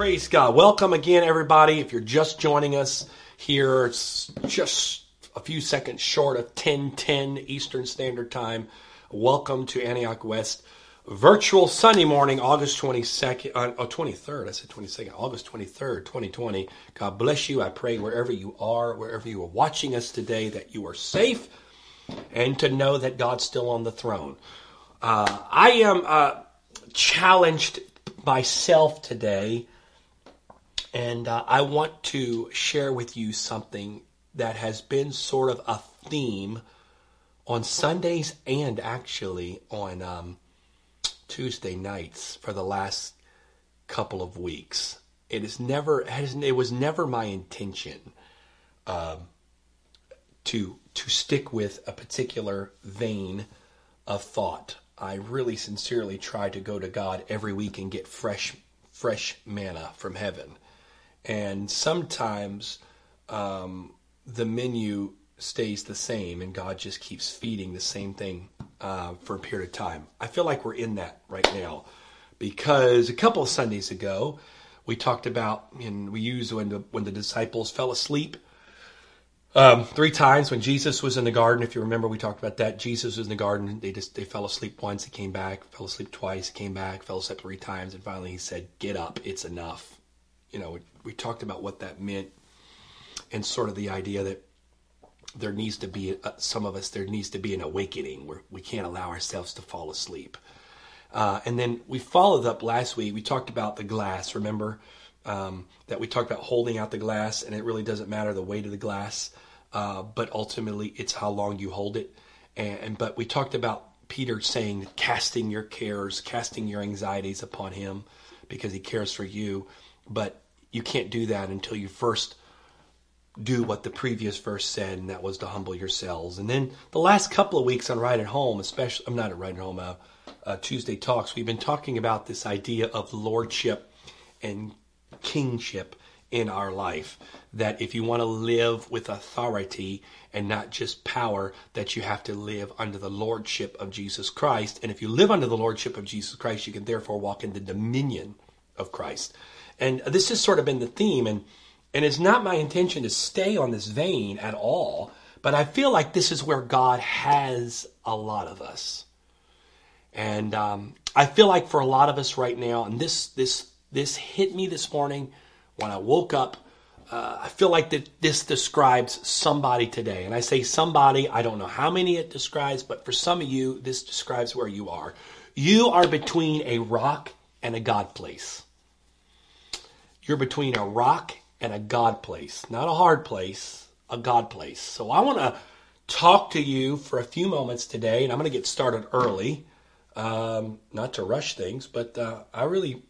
Praise God. Welcome again, everybody. If you're just joining us here, it's just a few seconds short of 1010 Eastern Standard Time. Welcome to Antioch West virtual Sunday morning, August 22nd, uh, oh, 23rd. I said 22nd, August 23rd, 2020. God bless you. I pray wherever you are, wherever you are watching us today, that you are safe and to know that God's still on the throne. Uh, I am uh, challenged myself today, and uh, I want to share with you something that has been sort of a theme on Sundays and actually on um, Tuesday nights for the last couple of weeks. It is never it was never my intention um, to to stick with a particular vein of thought. I really sincerely try to go to God every week and get fresh fresh manna from heaven. And sometimes um, the menu stays the same and God just keeps feeding the same thing uh, for a period of time. I feel like we're in that right now because a couple of Sundays ago we talked about and we used when the when the disciples fell asleep. Um, three times when Jesus was in the garden, if you remember, we talked about that. Jesus was in the garden. They just they fell asleep once. He came back. Fell asleep twice. Came back. Fell asleep three times, and finally he said, "Get up. It's enough." You know, we, talked about what that meant, and sort of the idea that there needs to be uh, some of us there needs to be an awakening where we can't allow ourselves to fall asleep. Uh, and then we followed up last week. We talked about the glass remember? Um, that we talked about holding out the glass and it really doesn't matter the weight of the glass uh, but ultimately it's how long you hold it. And, and but we talked about peter saying casting your cares casting your anxieties upon him because he cares for you. But you can't do that until you first do what the previous verse said, and that was to humble yourselves. And then the last couple of weeks on Right at Home, especially, I'm not at Right at Home, uh, uh, Tuesday Talks, we've been talking about this idea of lordship and kingship in our life. That if you want to live with authority and not just power, that you have to live under the lordship of Jesus Christ. And if you live under the lordship of Jesus Christ, you can therefore walk in the dominion of Christ. And this has sort of been the theme. And and it's not my intention to stay on this vein at all, but I feel like this is where God has a lot of us. And um, I feel like for a lot of us right now, and this this this hit me this morning when I woke up. Uh, I feel like that this describes somebody today, and I say somebody. I don't know how many it describes, but for some of you, this describes where you are. You are between a rock and a God place. You're between a rock and a God place, not a hard place, a God place. So I want to talk to you for a few moments today, and I'm going to get started early, um, not to rush things, but uh, I really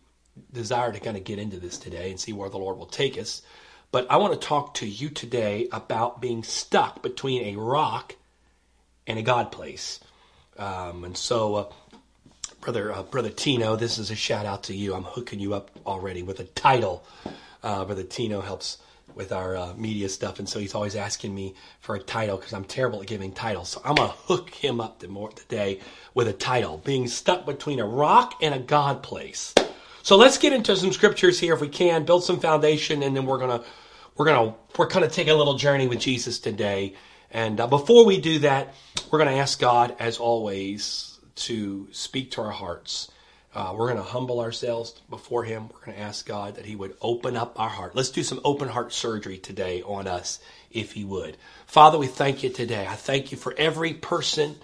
desire to kind of get into this today and see where the Lord will take us. But I want to talk to you today about being stuck between a rock and a God place. Um, and so, uh, brother, uh, brother Tino, this is a shout out to you. I'm hooking you up already with a title uh, Brother Tino helps with our uh, media stuff, and so he's always asking me for a title because I'm terrible at giving titles. So I'm gonna hook him up today with a title: being stuck between a rock and a God place. So let's get into some scriptures here if we can, build some foundation, and then we're gonna we're gonna we're gonna take a little journey with Jesus today. And uh, before we do that, we're gonna ask God, as always, to speak to our hearts. Uh, we're going to humble ourselves before Him. We're going to ask God that He would open up our heart. Let's do some open heart surgery today on us, if He would. Father, we thank you today. I thank you for every person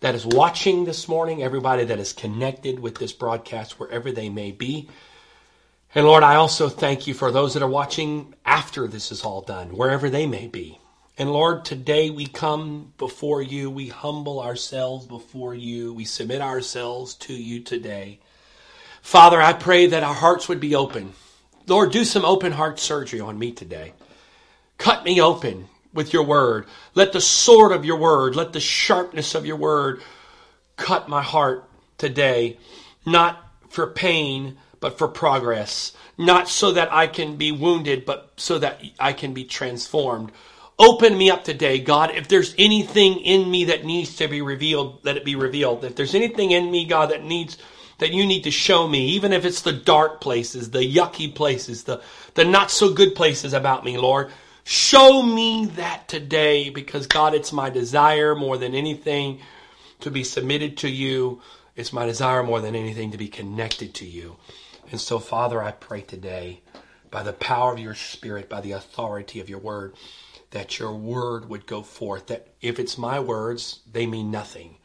that is watching this morning, everybody that is connected with this broadcast, wherever they may be. And Lord, I also thank you for those that are watching after this is all done, wherever they may be. And Lord, today we come before you. We humble ourselves before you. We submit ourselves to you today. Father, I pray that our hearts would be open. Lord, do some open heart surgery on me today. Cut me open with your word. Let the sword of your word, let the sharpness of your word cut my heart today, not for pain, but for progress. Not so that I can be wounded, but so that I can be transformed. Open me up today, God. If there's anything in me that needs to be revealed, let it be revealed. If there's anything in me, God, that needs that you need to show me, even if it's the dark places, the yucky places, the, the not so good places about me, Lord. Show me that today because God, it's my desire more than anything to be submitted to you. It's my desire more than anything to be connected to you. And so, Father, I pray today by the power of your Spirit, by the authority of your word, that your word would go forth. That if it's my words, they mean nothing.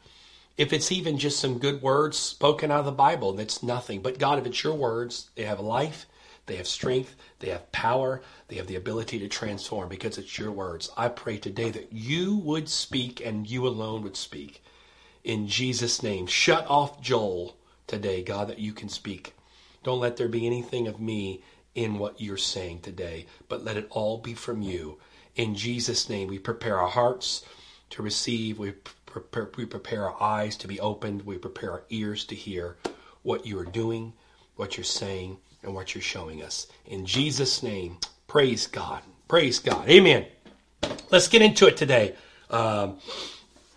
If it's even just some good words spoken out of the Bible, that's nothing. But God, if it's your words, they have life, they have strength, they have power, they have the ability to transform because it's your words. I pray today that you would speak and you alone would speak. In Jesus' name, shut off Joel today, God, that you can speak. Don't let there be anything of me in what you're saying today, but let it all be from you. In Jesus' name, we prepare our hearts to receive. We prepare, we prepare our eyes to be opened. We prepare our ears to hear what you are doing, what you're saying, and what you're showing us. In Jesus' name, praise God. Praise God. Amen. Let's get into it today. Um,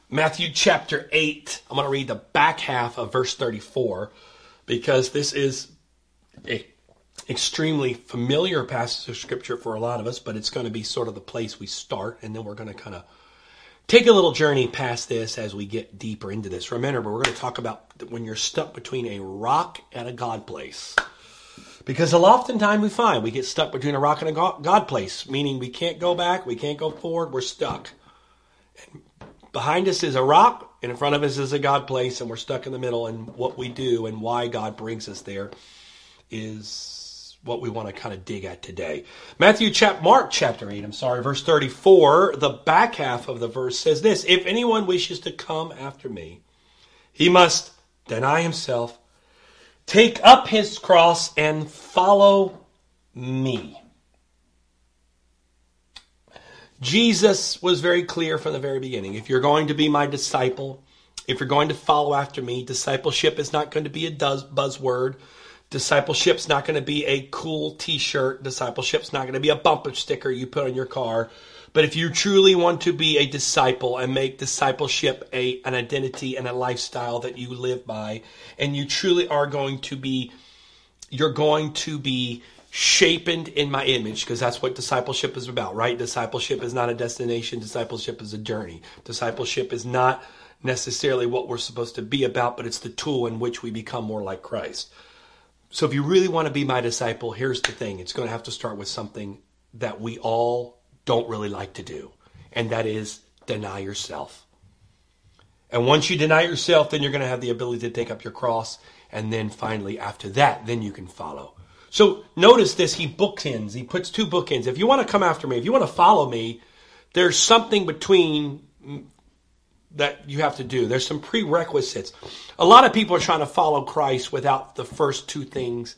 Matthew chapter 8. I'm going to read the back half of verse 34 because this is a extremely familiar passage of scripture for a lot of us, but it's going to be sort of the place we start, and then we're going to kind of take a little journey past this as we get deeper into this. Remember, we're going to talk about when you're stuck between a rock and a God place. Because a lot of time we find we get stuck between a rock and a God place, meaning we can't go back, we can't go forward, we're stuck. And behind us is a rock, and in front of us is a God place, and we're stuck in the middle. And what we do and why God brings us there is what we want to kind of dig at today. Matthew chap Mark chapter 8, I'm sorry, verse 34, the back half of the verse says this, if anyone wishes to come after me, he must deny himself, take up his cross and follow me. Jesus was very clear from the very beginning. If you're going to be my disciple, if you're going to follow after me, discipleship is not going to be a buzzword. Discipleship's not going to be a cool t-shirt. Discipleship's not going to be a bumper sticker you put on your car. But if you truly want to be a disciple and make discipleship a, an identity and a lifestyle that you live by, and you truly are going to be, you're going to be shapened in my image because that's what discipleship is about, right? Discipleship is not a destination. Discipleship is a journey. Discipleship is not necessarily what we're supposed to be about, but it's the tool in which we become more like Christ. So if you really want to be my disciple, here's the thing. It's going to have to start with something that we all don't really like to do, and that is deny yourself. And once you deny yourself, then you're going to have the ability to take up your cross, and then finally, after that, then you can follow. So notice this, he bookends, he puts two bookends. If you want to come after me, if you want to follow me, there's something between that you have to do. There's some prerequisites. A lot of people are trying to follow Christ without the first two things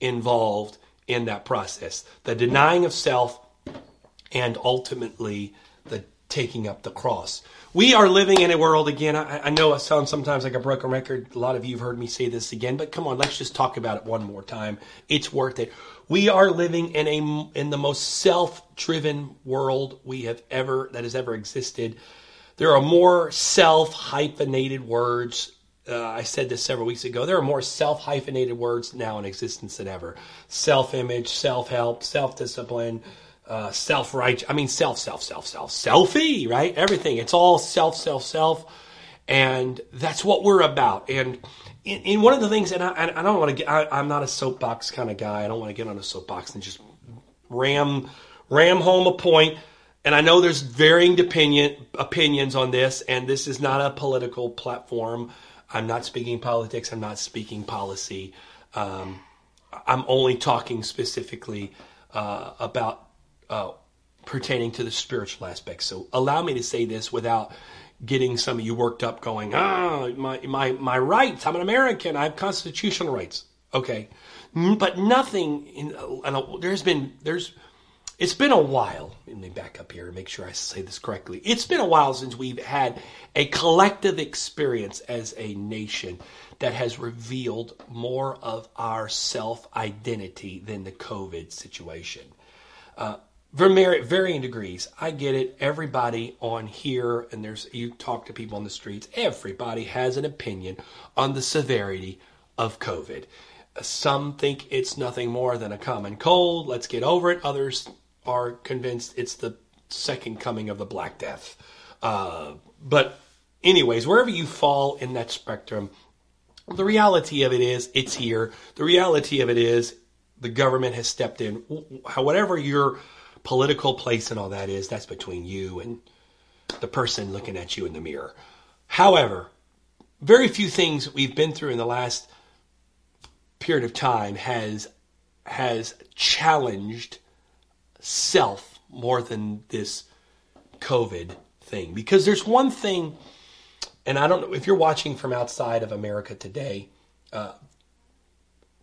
involved in that process the denying of self and ultimately the taking up the cross. We are living in a world again. I, I know it sounds sometimes like a broken record. A lot of you have heard me say this again, but come on, let's just talk about it one more time. It's worth it. We are living in a in the most self-driven world we have ever that has ever existed. There are more self hyphenated words. Uh, I said this several weeks ago. There are more self hyphenated words now in existence than ever. Self image, self help, self discipline, uh, self right. I mean, self, self, self, self, selfie, right? Everything. It's all self, self, self. And that's what we're about. And in, in one of the things, and I, I don't want to get, I, am not a soapbox kind of guy. I don't want to get on a soapbox and just ram, ram home a point and I know there's varying opinion, opinions on this, and this is not a political platform. I'm not speaking politics. I'm not speaking policy. Um, I'm only talking specifically uh, about uh, pertaining to the spiritual aspect. So allow me to say this without getting some of you worked up, going, ah, my my my rights. I'm an American. I have constitutional rights. Okay, but nothing. In, uh, there's been there's it's been a while. Let me back up here and make sure I say this correctly. It's been a while since we've had a collective experience as a nation that has revealed more of our self identity than the COVID situation. Uh, varying degrees. I get it. Everybody on here, and there's you talk to people on the streets. Everybody has an opinion on the severity of COVID. Some think it's nothing more than a common cold. Let's get over it. Others are convinced it's the second coming of the Black Death. Uh, but, anyways, wherever you fall in that spectrum, the reality of it is it's here. The reality of it is the government has stepped in. Whatever your political place and all that is, that's between you and the person looking at you in the mirror. However, very few things we've been through in the last period of time has has challenged self more than this COVID thing. Because there's one thing, and I don't know if you're watching from outside of America today. Uh,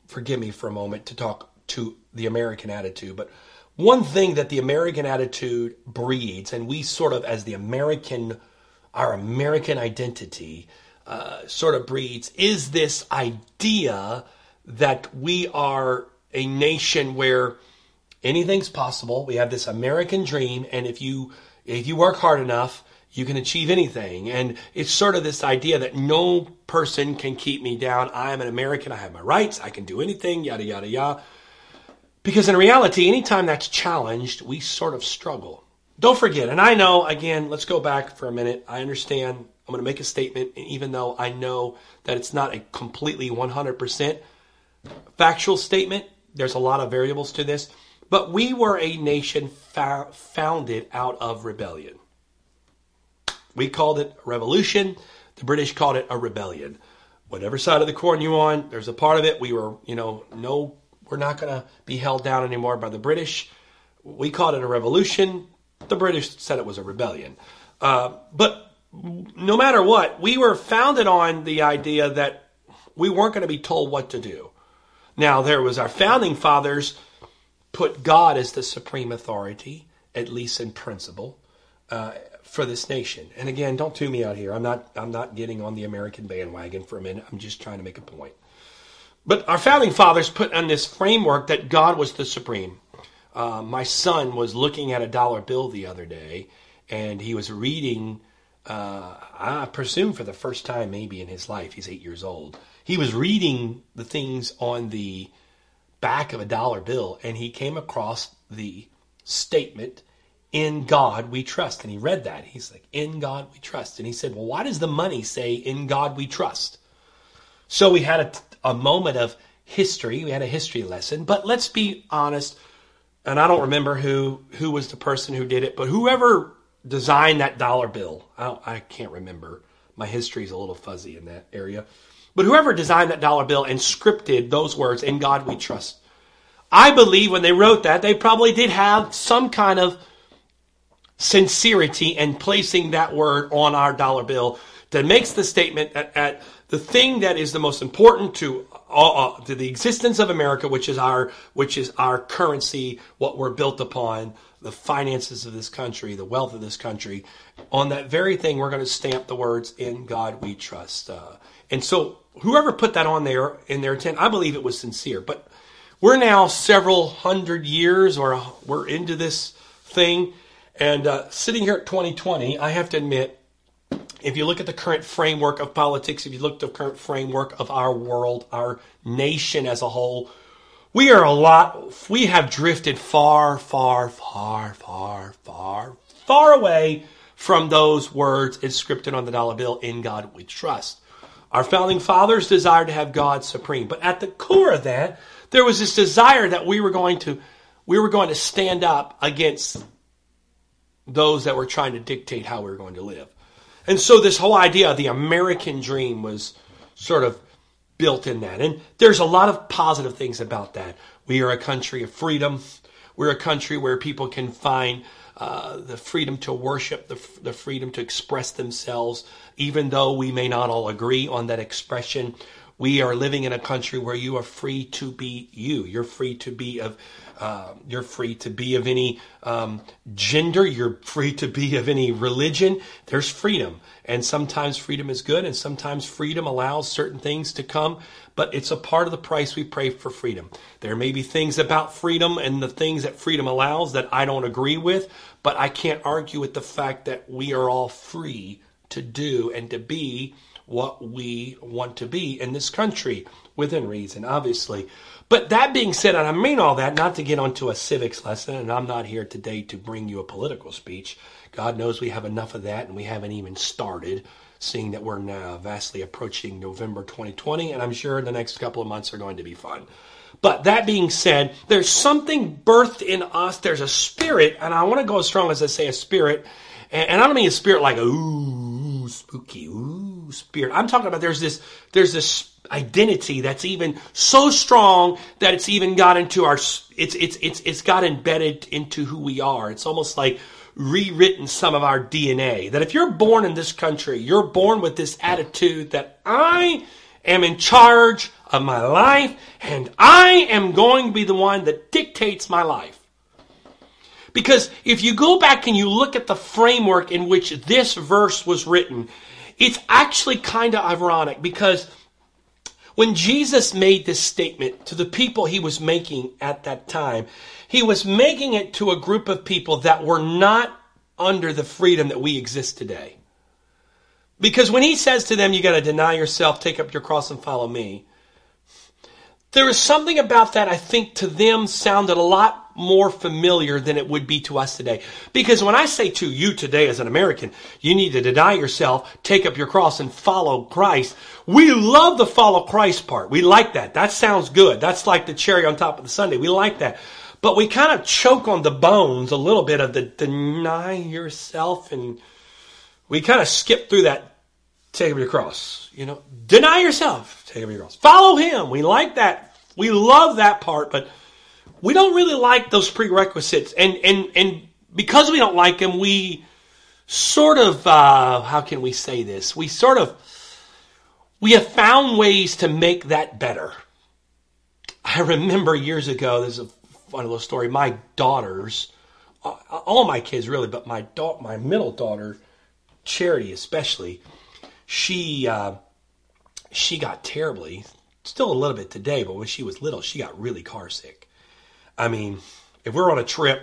forgive me for a moment to talk to the American attitude, but one thing that the American attitude breeds, and we sort of, as the American, our American identity, uh, sort of breeds, is this idea that we are a nation where anything's possible. We have this American dream, and if you if you work hard enough, you can achieve anything. And it's sort of this idea that no person can keep me down. I am an American. I have my rights. I can do anything. Yada yada yada. Because in reality, anytime that's challenged, we sort of struggle. Don't forget, and I know, again, let's go back for a minute. I understand I'm going to make a statement, and even though I know that it's not a completely 100% factual statement, there's a lot of variables to this. But we were a nation founded out of rebellion. We called it a revolution. The British called it a rebellion. Whatever side of the coin you're on, there's a part of it. We were, you know, no we're not going to be held down anymore by the British. We called it a revolution. The British said it was a rebellion. Uh, but no matter what, we were founded on the idea that we weren't going to be told what to do. Now, there was our founding fathers put God as the supreme authority, at least in principle, uh, for this nation. And again, don't tune me out here. I'm not. I'm not getting on the American bandwagon for a minute. I'm just trying to make a point. But our founding fathers put on this framework that God was the supreme. Uh, my son was looking at a dollar bill the other day, and he was reading, uh, I presume for the first time maybe in his life, he's eight years old. He was reading the things on the back of a dollar bill, and he came across the statement, In God we trust. And he read that. He's like, In God we trust. And he said, Well, why does the money say, In God we trust? So we had a, a moment of history. We had a history lesson. But let's be honest, and I don't remember who who was the person who did it, but whoever designed that dollar bill, I, I can't remember. My history is a little fuzzy in that area. But whoever designed that dollar bill and scripted those words, "In God We Trust," I believe when they wrote that, they probably did have some kind of sincerity in placing that word on our dollar bill that makes the statement at, at the thing that is the most important to uh, to the existence of America, which is our which is our currency, what we're built upon, the finances of this country, the wealth of this country. On that very thing, we're going to stamp the words "In God We Trust." Uh, and so, whoever put that on there in their intent, I believe it was sincere. But we're now several hundred years, or we're into this thing, and uh, sitting here at 2020, I have to admit if you look at the current framework of politics, if you look at the current framework of our world, our nation as a whole, we are a lot, we have drifted far, far, far, far, far, far away from those words inscripted on the dollar bill, in God we trust. Our founding fathers desired to have God supreme. But at the core of that, there was this desire that we were going to, we were going to stand up against those that were trying to dictate how we were going to live. And so this whole idea of the American dream was sort of built in that. And there's a lot of positive things about that. We are a country of freedom. We're a country where people can find uh, the freedom to worship, the, the freedom to express themselves, even though we may not all agree on that expression. We are living in a country where you are free to be you. You're free to be of uh, you're free to be of any um, gender. You're free to be of any religion. There's freedom. And sometimes freedom is good, and sometimes freedom allows certain things to come, but it's a part of the price we pay for freedom. There may be things about freedom and the things that freedom allows that I don't agree with, but I can't argue with the fact that we are all free to do and to be what we want to be in this country within reason, obviously. But that being said, and I mean all that not to get onto a civics lesson, and I'm not here today to bring you a political speech. God knows we have enough of that, and we haven't even started, seeing that we're now vastly approaching November 2020, and I'm sure the next couple of months are going to be fun. But that being said, there's something birthed in us. There's a spirit, and I want to go as strong as I say a spirit. And, and I don't mean a spirit like ooh spooky ooh spirit. I'm talking about there's this there's this identity that's even so strong that it's even got into our it's it's it's it's got embedded into who we are. It's almost like rewritten some of our DNA. That if you're born in this country, you're born with this attitude that I am in charge of my life and I am going to be the one that dictates my life. Because if you go back and you look at the framework in which this verse was written, it's actually kind of ironic because when Jesus made this statement to the people he was making at that time, he was making it to a group of people that were not under the freedom that we exist today. Because when he says to them, you got to deny yourself, take up your cross, and follow me, there is something about that I think to them sounded a lot more familiar than it would be to us today. Because when I say to you today as an American, you need to deny yourself, take up your cross and follow Christ. We love the follow Christ part. We like that. That sounds good. That's like the cherry on top of the sundae. We like that. But we kind of choke on the bones a little bit of the deny yourself and we kind of skip through that take up your cross. You know, deny yourself, take up your cross. Follow him. We like that. We love that part, but we don't really like those prerequisites, and and and because we don't like them, we sort of uh, how can we say this? We sort of we have found ways to make that better. I remember years ago. There's a fun little story. My daughters, uh, all my kids really, but my da- my middle daughter, Charity especially, she uh, she got terribly, still a little bit today, but when she was little, she got really car sick I mean, if we're on a trip,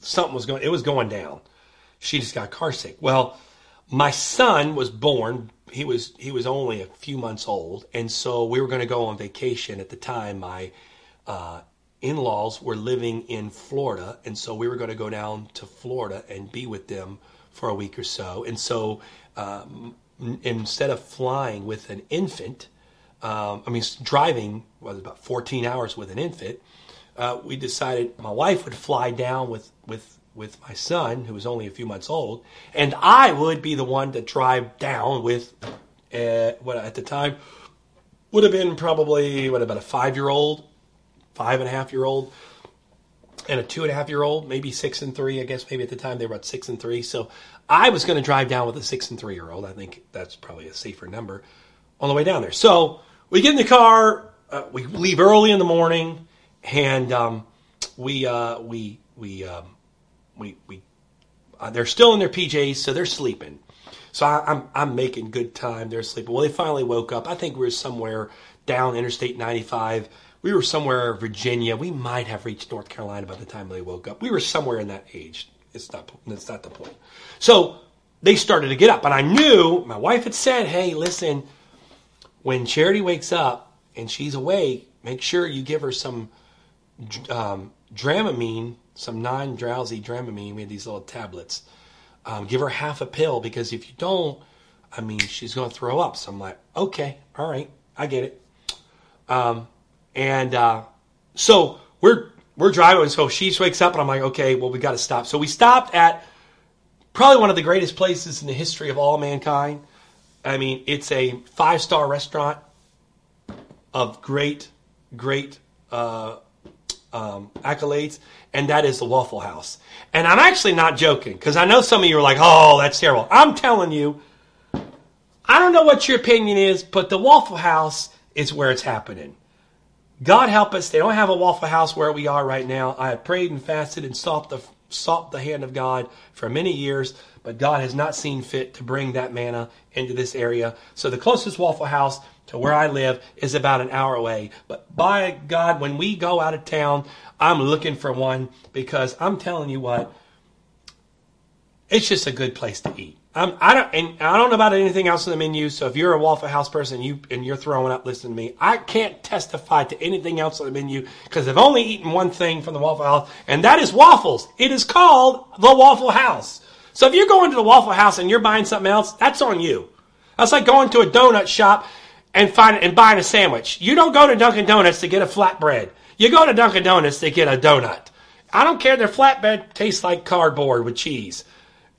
something was going, it was going down. She just got car sick. Well, my son was born. He was he was only a few months old, and so we were going to go on vacation at the time. My uh, in-laws were living in Florida, and so we were going to go down to Florida and be with them for a week or so. And so um, instead of flying with an infant, um, I mean driving was about 14 hours with an infant uh, we decided my wife would fly down with, with, with my son, who was only a few months old, and I would be the one to drive down with uh, what at the time would have been probably what about a five year old, five and a half year old, and a two and a half year old, maybe six and three. I guess maybe at the time they were about six and three. So I was going to drive down with a six and three year old. I think that's probably a safer number on the way down there. So we get in the car. Uh, we leave early in the morning and um, we uh, we we um, we we uh, they're still in their PJs, so they're sleeping. So I, I'm, I'm making good time. They're sleeping. Well, they finally woke up. I think we are somewhere down Interstate 95. We were somewhere in Virginia. We might have reached North Carolina by the time they woke up. We were somewhere in that age. It's not. That's not the point. So they started to get up, and I knew my wife had said, "Hey, listen, when Charity wakes up and she's awake, make sure you give her some." um, Dramamine, some non-drowsy Dramamine. We had these little tablets. Um, give her half a pill because if you don't, I mean, she's going to throw up. So I'm like, okay, all right, I get it. Um, and uh, so we're we're driving. So she wakes up, and I'm like, okay, well, we got to stop. So we stopped at probably one of the greatest places in the history of all mankind. I mean, it's a five star restaurant of great, great uh, um, accolades, and that is the Waffle House. And I'm actually not joking because I know some of you are like, "Oh, that's terrible." I'm telling you, I don't know what your opinion is, but the Waffle House is where it's happening. God help us, they don't have a Waffle House where we are right now. I have prayed and fasted and sought the sought the hand of God for many years, but God has not seen fit to bring that manna into this area. So the closest Waffle House to where I live is about an hour away. But by God, when we go out of town, I'm looking for one because I'm telling you what, it's just a good place to eat. Um, I don't, and I don't know about anything else in the menu. So if you're a Waffle House person, you and you're throwing up listening to me, I can't testify to anything else on the menu because I've only eaten one thing from the Waffle House, and that is waffles. It is called the Waffle House. So if you're going to the Waffle House and you're buying something else, that's on you. That's like going to a donut shop and find and buying a sandwich. You don't go to Dunkin' Donuts to get a flatbread. You go to Dunkin' Donuts to get a donut. I don't care. Their flatbread tastes like cardboard with cheese.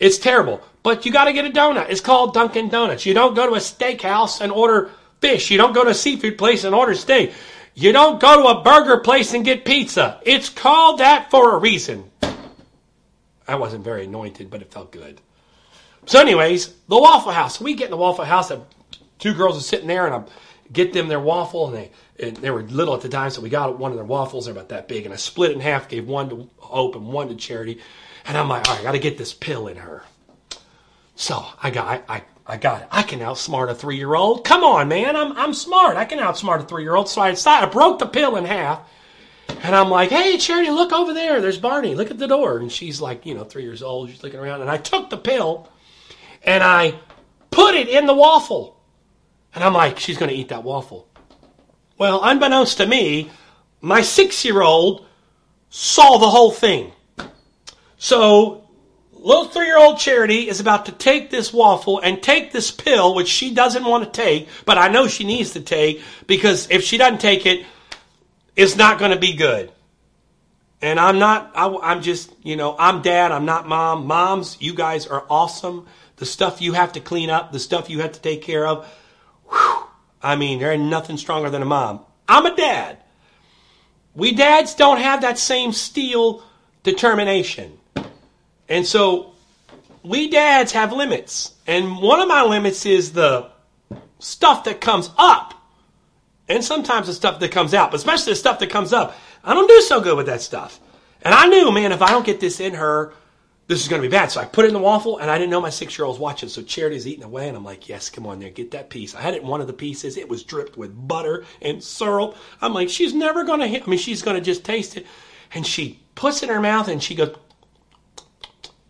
It's terrible. But you got to get a donut. It's called Dunkin' Donuts. You don't go to a steakhouse and order fish. You don't go to a seafood place and order steak. You don't go to a burger place and get pizza. It's called that for a reason. I wasn't very anointed, but it felt good. So, anyways, the Waffle House. We get in the Waffle House. And two girls are sitting there, and I get them their waffle, and they and they were little at the time, so we got one of their waffles. They're about that big, and I split it in half, gave one to Hope and one to Charity. And I'm like, all right, I got to get this pill in her. So I got, I, I, I got it. I can outsmart a three year old. Come on, man. I'm, I'm smart. I can outsmart a three year old. So I decided, I broke the pill in half. And I'm like, hey, Charity, look over there. There's Barney. Look at the door. And she's like, you know, three years old. She's looking around. And I took the pill and I put it in the waffle. And I'm like, she's going to eat that waffle. Well, unbeknownst to me, my six year old saw the whole thing. So, little three year old Charity is about to take this waffle and take this pill, which she doesn't want to take, but I know she needs to take because if she doesn't take it, it's not going to be good. And I'm not, I, am just, you know, I'm dad, I'm not mom. Moms, you guys are awesome. The stuff you have to clean up, the stuff you have to take care of, whew, I mean, there ain't nothing stronger than a mom. I'm a dad. We dads don't have that same steel determination. And so we dads have limits. And one of my limits is the stuff that comes up. And sometimes the stuff that comes out, but especially the stuff that comes up. I don't do so good with that stuff. And I knew, man, if I don't get this in her, this is going to be bad. So I put it in the waffle, and I didn't know my six year old was watching. So Charity's eating away, and I'm like, yes, come on there, get that piece. I had it in one of the pieces. It was dripped with butter and syrup. I'm like, she's never going to. I mean, she's going to just taste it. And she puts it in her mouth, and she goes,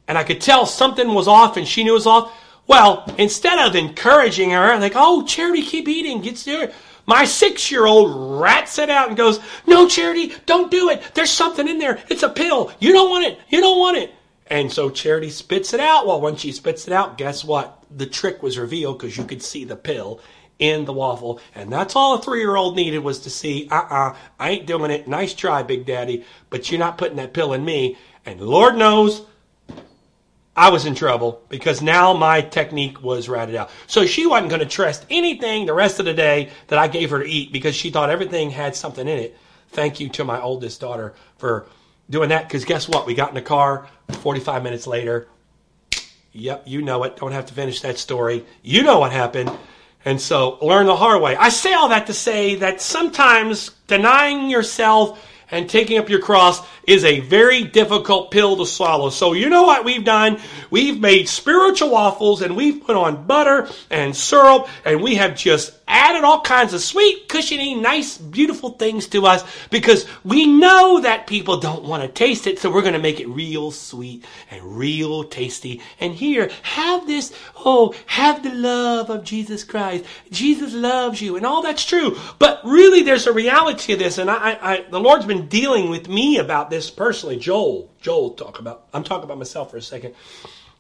and I could tell something was off and she knew it was off. Well, instead of encouraging her, like, oh, Charity, keep eating, get serious. My six year old rats it out and goes, no, Charity, don't do it. There's something in there. It's a pill. You don't want it. You don't want it. And so Charity spits it out. Well, when she spits it out, guess what? The trick was revealed because you could see the pill in the waffle. And that's all a three year old needed was to see, uh uh-uh, uh, I ain't doing it. Nice try, Big Daddy, but you're not putting that pill in me. And Lord knows I was in trouble because now my technique was ratted out. So she wasn't going to trust anything the rest of the day that I gave her to eat because she thought everything had something in it. Thank you to my oldest daughter for doing that because guess what? We got in the car 45 minutes later. Yep, you know it. Don't have to finish that story. You know what happened. And so learn the hard way. I say all that to say that sometimes denying yourself and taking up your cross is a very difficult pill to swallow. So you know what we've done? We've made spiritual waffles and we've put on butter and syrup and we have just added all kinds of sweet, cushiony, nice, beautiful things to us because we know that people don't want to taste it. So we're going to make it real sweet and real tasty. And here, have this, oh, have the love of Jesus Christ. Jesus loves you and all that's true. But really there's a reality of this. And I, I, the Lord's been dealing with me about this personally. Joel, Joel talk about, I'm talking about myself for a second.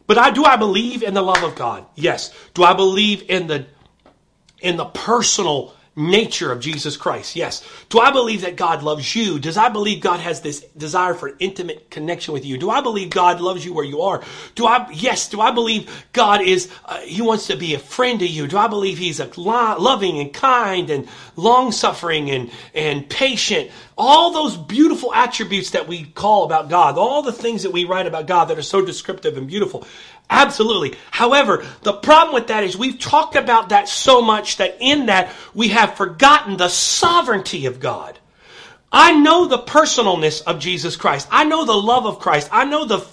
But I, do I believe in the love of God? Yes. Do I believe in the in the personal nature of Jesus Christ. Yes. Do I believe that God loves you? Does I believe God has this desire for intimate connection with you? Do I believe God loves you where you are? Do I, yes. Do I believe God is, uh, He wants to be a friend to you? Do I believe He's a lo- loving and kind and long suffering and, and patient? All those beautiful attributes that we call about God, all the things that we write about God that are so descriptive and beautiful. Absolutely. However, the problem with that is we've talked about that so much that in that we have forgotten the sovereignty of God. I know the personalness of Jesus Christ. I know the love of Christ. I know the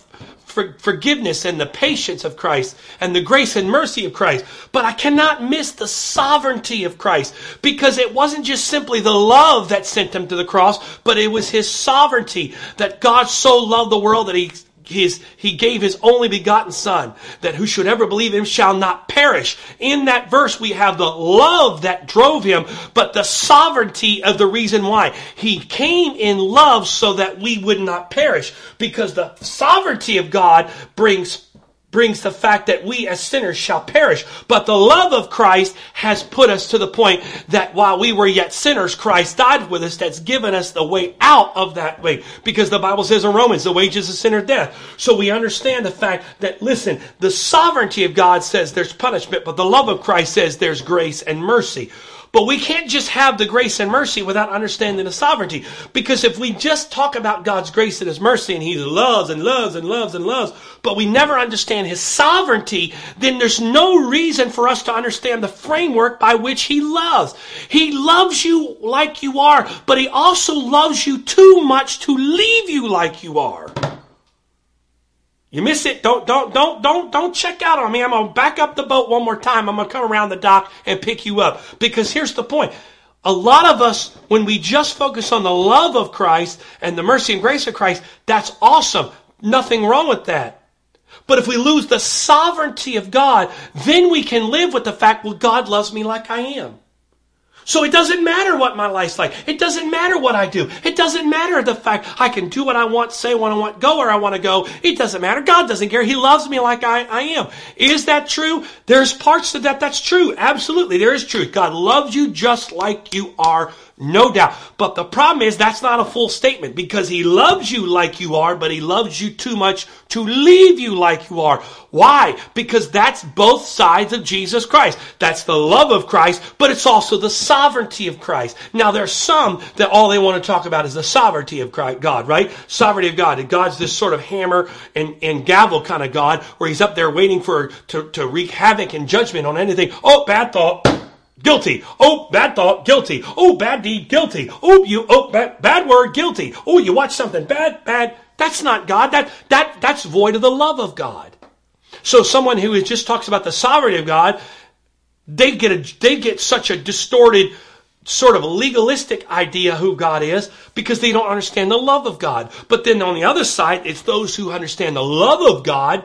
for forgiveness and the patience of Christ and the grace and mercy of Christ. But I cannot miss the sovereignty of Christ because it wasn't just simply the love that sent him to the cross, but it was his sovereignty that God so loved the world that he his, he gave his only begotten son that who should ever believe him shall not perish. In that verse, we have the love that drove him, but the sovereignty of the reason why. He came in love so that we would not perish because the sovereignty of God brings brings the fact that we as sinners shall perish. But the love of Christ has put us to the point that while we were yet sinners, Christ died with us. That's given us the way out of that way. Because the Bible says in Romans, the wages of sin are death. So we understand the fact that, listen, the sovereignty of God says there's punishment, but the love of Christ says there's grace and mercy. But we can't just have the grace and mercy without understanding the sovereignty. Because if we just talk about God's grace and His mercy and He loves and loves and loves and loves, but we never understand His sovereignty, then there's no reason for us to understand the framework by which He loves. He loves you like you are, but He also loves you too much to leave you like you are. You miss it. Don't don't don't don't don't check out on me. I'm gonna back up the boat one more time. I'm gonna come around the dock and pick you up. Because here's the point. A lot of us, when we just focus on the love of Christ and the mercy and grace of Christ, that's awesome. Nothing wrong with that. But if we lose the sovereignty of God, then we can live with the fact, well, God loves me like I am. So it doesn't matter what my life's like. It doesn't matter what I do. It doesn't matter the fact I can do what I want, say what I want, go where I want to go. It doesn't matter. God doesn't care. He loves me like I, I am. Is that true? There's parts of that that's true. Absolutely. There is truth. God loves you just like you are no doubt. But the problem is that's not a full statement because he loves you like you are, but he loves you too much to leave you like you are. Why? Because that's both sides of Jesus Christ. That's the love of Christ, but it's also the sovereignty of Christ. Now there's some that all they want to talk about is the sovereignty of Christ, God, right? Sovereignty of God. God's this sort of hammer and, and gavel kind of God where he's up there waiting for to, to wreak havoc and judgment on anything. Oh, bad thought Guilty. Oh, bad thought. Guilty. Oh, bad deed. Guilty. Oh, you. Oh, bad, bad word. Guilty. Oh, you watch something bad. Bad. That's not God. That that that's void of the love of God. So someone who just talks about the sovereignty of God, they get a they get such a distorted sort of legalistic idea who God is because they don't understand the love of God. But then on the other side, it's those who understand the love of God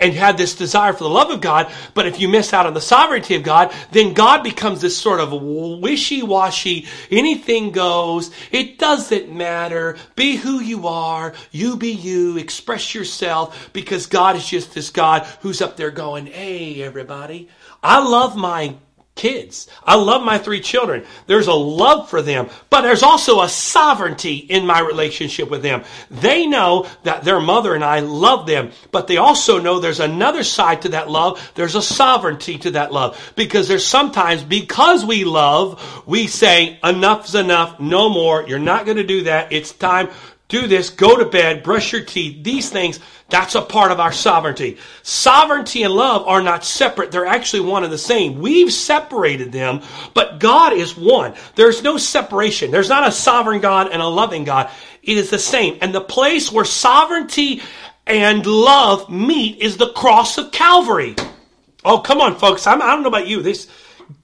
and you have this desire for the love of God, but if you miss out on the sovereignty of God, then God becomes this sort of wishy-washy, anything goes, it doesn't matter, be who you are, you be you, express yourself, because God is just this God who's up there going, hey everybody, I love my kids. I love my three children. There's a love for them, but there's also a sovereignty in my relationship with them. They know that their mother and I love them, but they also know there's another side to that love. There's a sovereignty to that love because there's sometimes because we love, we say enough's enough, no more. You're not going to do that. It's time do this, go to bed, brush your teeth, these things, that's a part of our sovereignty. Sovereignty and love are not separate, they're actually one and the same. We've separated them, but God is one. There's no separation. There's not a sovereign God and a loving God. It is the same. And the place where sovereignty and love meet is the cross of Calvary. Oh, come on, folks. I'm, I do not know about you. This,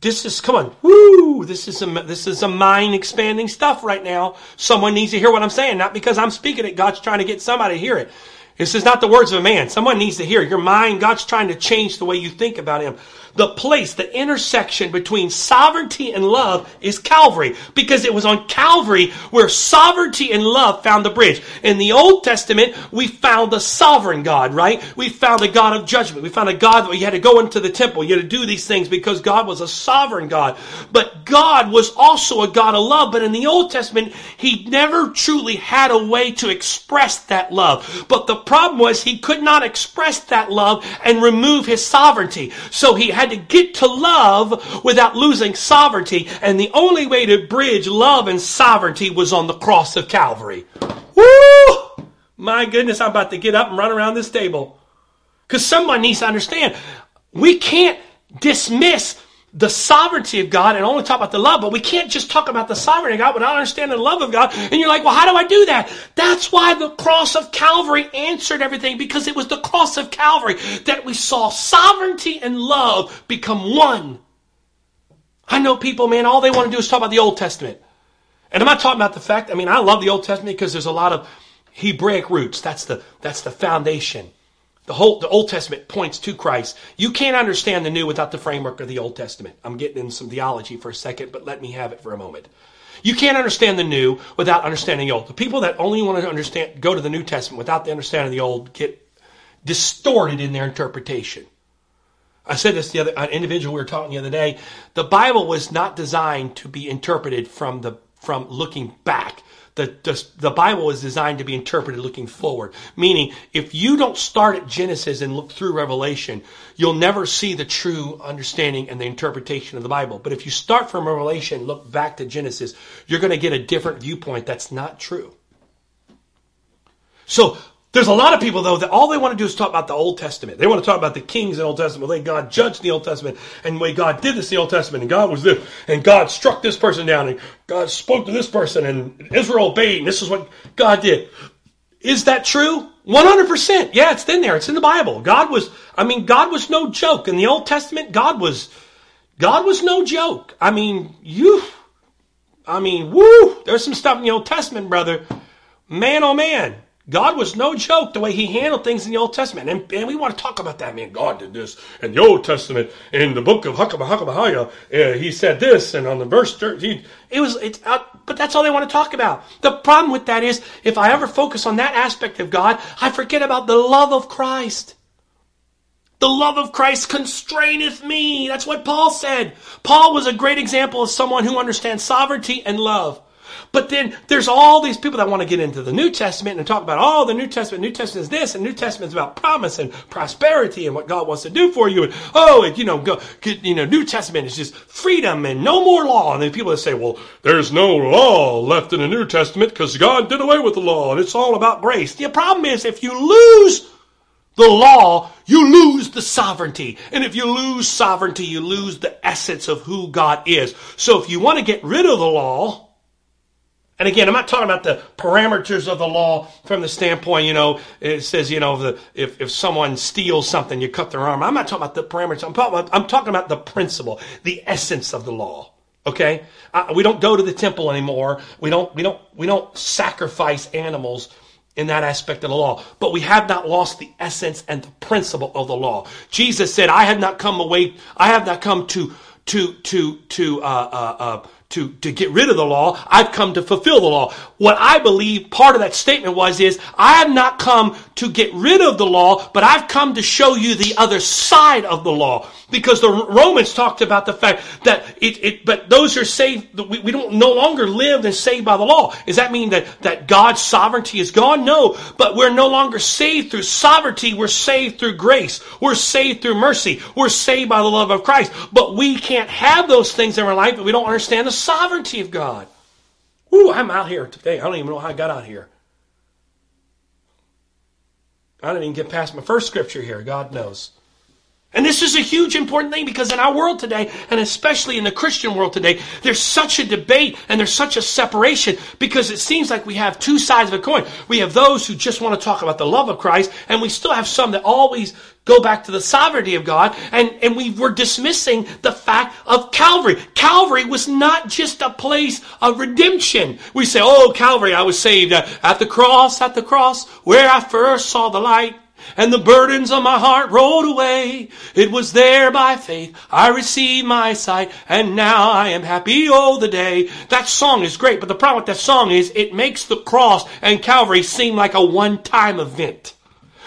this is come on, woo! This is some this is some mind expanding stuff right now. Someone needs to hear what I'm saying, not because I'm speaking it. God's trying to get somebody to hear it. This is not the words of a man. Someone needs to hear your mind. God's trying to change the way you think about Him the place, the intersection between sovereignty and love is Calvary. Because it was on Calvary where sovereignty and love found the bridge. In the Old Testament, we found the sovereign God, right? We found a God of judgment. We found a God that you had to go into the temple. You had to do these things because God was a sovereign God. But God was also a God of love. But in the Old Testament, He never truly had a way to express that love. But the problem was He could not express that love and remove His sovereignty. So He had to get to love without losing sovereignty. And the only way to bridge love and sovereignty was on the cross of Calvary. Woo! My goodness, I'm about to get up and run around this table. Because someone needs to understand, we can't dismiss the sovereignty of God and only talk about the love, but we can't just talk about the sovereignty of God without understanding the love of God. And you're like, well, how do I do that? That's why the cross of Calvary answered everything because it was the cross of Calvary that we saw sovereignty and love become one. I know people, man, all they want to do is talk about the Old Testament. And I'm not talking about the fact, I mean, I love the Old Testament because there's a lot of Hebraic roots. That's the, that's the foundation. The whole the Old Testament points to Christ. You can't understand the new without the framework of the Old Testament. I'm getting in some theology for a second, but let me have it for a moment. You can't understand the new without understanding the old. The people that only want to understand go to the New Testament without the understanding of the old get distorted in their interpretation. I said this the other an individual we were talking the other day. The Bible was not designed to be interpreted from the from looking back the, the, the Bible is designed to be interpreted looking forward. Meaning, if you don't start at Genesis and look through Revelation, you'll never see the true understanding and the interpretation of the Bible. But if you start from Revelation, look back to Genesis, you're going to get a different viewpoint that's not true. So there's a lot of people, though, that all they want to do is talk about the Old Testament. They want to talk about the kings in the Old Testament, the way God judged the Old Testament, and the way God did this in the Old Testament, and God was this, and God struck this person down, and God spoke to this person, and Israel obeyed, and this is what God did. Is that true? 100%. Yeah, it's in there. It's in the Bible. God was, I mean, God was no joke. In the Old Testament, God was, God was no joke. I mean, you, I mean, woo, there's some stuff in the Old Testament, brother. Man, oh man. God was no joke the way he handled things in the Old Testament. And, and we want to talk about that, man. God did this in the Old Testament. In the book of Hakabah Hakabahaya, uh, he said this, and on the verse 13, it was, it's, uh, but that's all they want to talk about. The problem with that is, if I ever focus on that aspect of God, I forget about the love of Christ. The love of Christ constraineth me. That's what Paul said. Paul was a great example of someone who understands sovereignty and love. But then there's all these people that want to get into the New Testament and talk about, oh, the New Testament, New Testament is this, and New Testament is about promise and prosperity and what God wants to do for you. And oh, you know, go, you know, New Testament is just freedom and no more law. And then people that say, well, there's no law left in the New Testament because God did away with the law and it's all about grace. The problem is if you lose the law, you lose the sovereignty. And if you lose sovereignty, you lose the essence of who God is. So if you want to get rid of the law, and again, I'm not talking about the parameters of the law from the standpoint, you know, it says, you know, the, if, if someone steals something, you cut their arm. I'm not talking about the parameters. I'm talking about, I'm talking about the principle, the essence of the law. Okay? Uh, we don't go to the temple anymore. We don't, we don't, we don't sacrifice animals in that aspect of the law. But we have not lost the essence and the principle of the law. Jesus said, I have not come away, I have not come to, to, to, to, uh, uh, uh to, to get rid of the law. I've come to fulfill the law. What I believe part of that statement was is, I have not come to get rid of the law, but I've come to show you the other side of the law. Because the Romans talked about the fact that it, it but those are saved, we, we don't no longer live and saved by the law. Does that mean that, that God's sovereignty is gone? No, but we're no longer saved through sovereignty. We're saved through grace. We're saved through mercy. We're saved by the love of Christ. But we can't have those things in our life if we don't understand the sovereignty of God. Ooh, I'm out here today. I don't even know how I got out here. I didn't even get past my first scripture here. God knows. And this is a huge important thing because in our world today, and especially in the Christian world today, there's such a debate and there's such a separation because it seems like we have two sides of a coin. We have those who just want to talk about the love of Christ, and we still have some that always go back to the sovereignty of God, and, and we were dismissing the fact of Calvary. Calvary was not just a place of redemption. We say, oh, Calvary, I was saved uh, at the cross, at the cross, where I first saw the light and the burdens of my heart rolled away. It was there by faith I received my sight, and now I am happy all the day. That song is great, but the problem with that song is it makes the cross and Calvary seem like a one-time event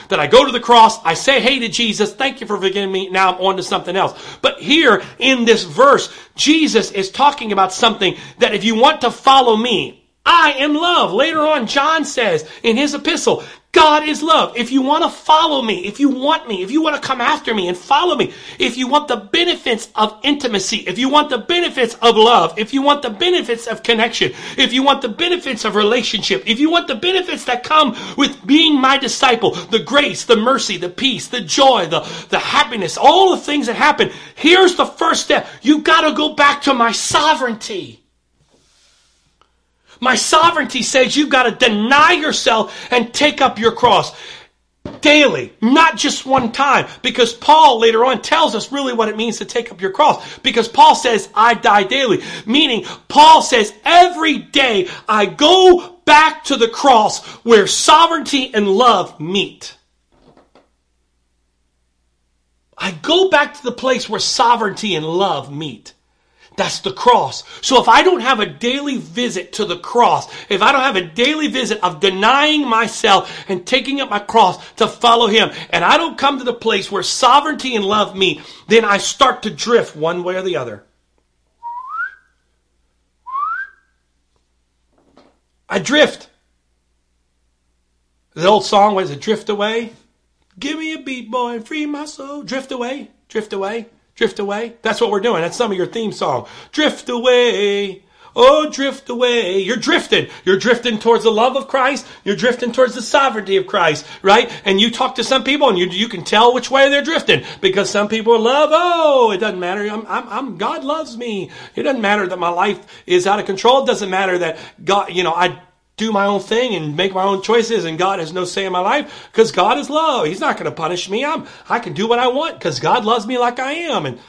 that I go to the cross, I say hey to Jesus, thank you for forgiving me, now I'm on to something else. But here in this verse, Jesus is talking about something that if you want to follow me, I am love. Later on, John says in his epistle, God is love. If you want to follow me, if you want me, if you want to come after me and follow me, if you want the benefits of intimacy, if you want the benefits of love, if you want the benefits of connection, if you want the benefits of relationship, if you want the benefits that come with being my disciple, the grace, the mercy, the peace, the joy, the, the happiness, all the things that happen, here's the first step. You've gotta go back to my sovereignty. My sovereignty says you've got to deny yourself and take up your cross. daily, not just one time. Because Paul later on tells us really what it means to take up your cross. Because Paul says, I die daily. Meaning, Paul says, every day I go back to the cross where sovereignty and love meet. I go back to the place where sovereignty and love meet. That's the cross. So if I don't have a daily visit to the cross, if I don't have a daily visit of denying myself and taking up my cross to follow Him, and I don't come to the place where sovereignty and love meet, then I start to drift one way or the other. I drift. The old song was it? Drift away. Give me a beat, boy, and free my soul. Drift away, drift away. Drift away. That's what we're doing. That's some of your theme song. Drift away. Oh, drift away. You're drifting. You're drifting towards the love of Christ. You're drifting towards the sovereignty of Christ, right? And you talk to some people and you, you can tell which way they're drifting because some people love, oh, it doesn't matter. I'm, I'm, I'm, God loves me. It doesn't matter that my life is out of control. It doesn't matter that God, you know, I do my own thing and make my own choices and God has no say in my life because God is love. He's not going to punish me. I'm, I can do what I want because God loves me like I am. And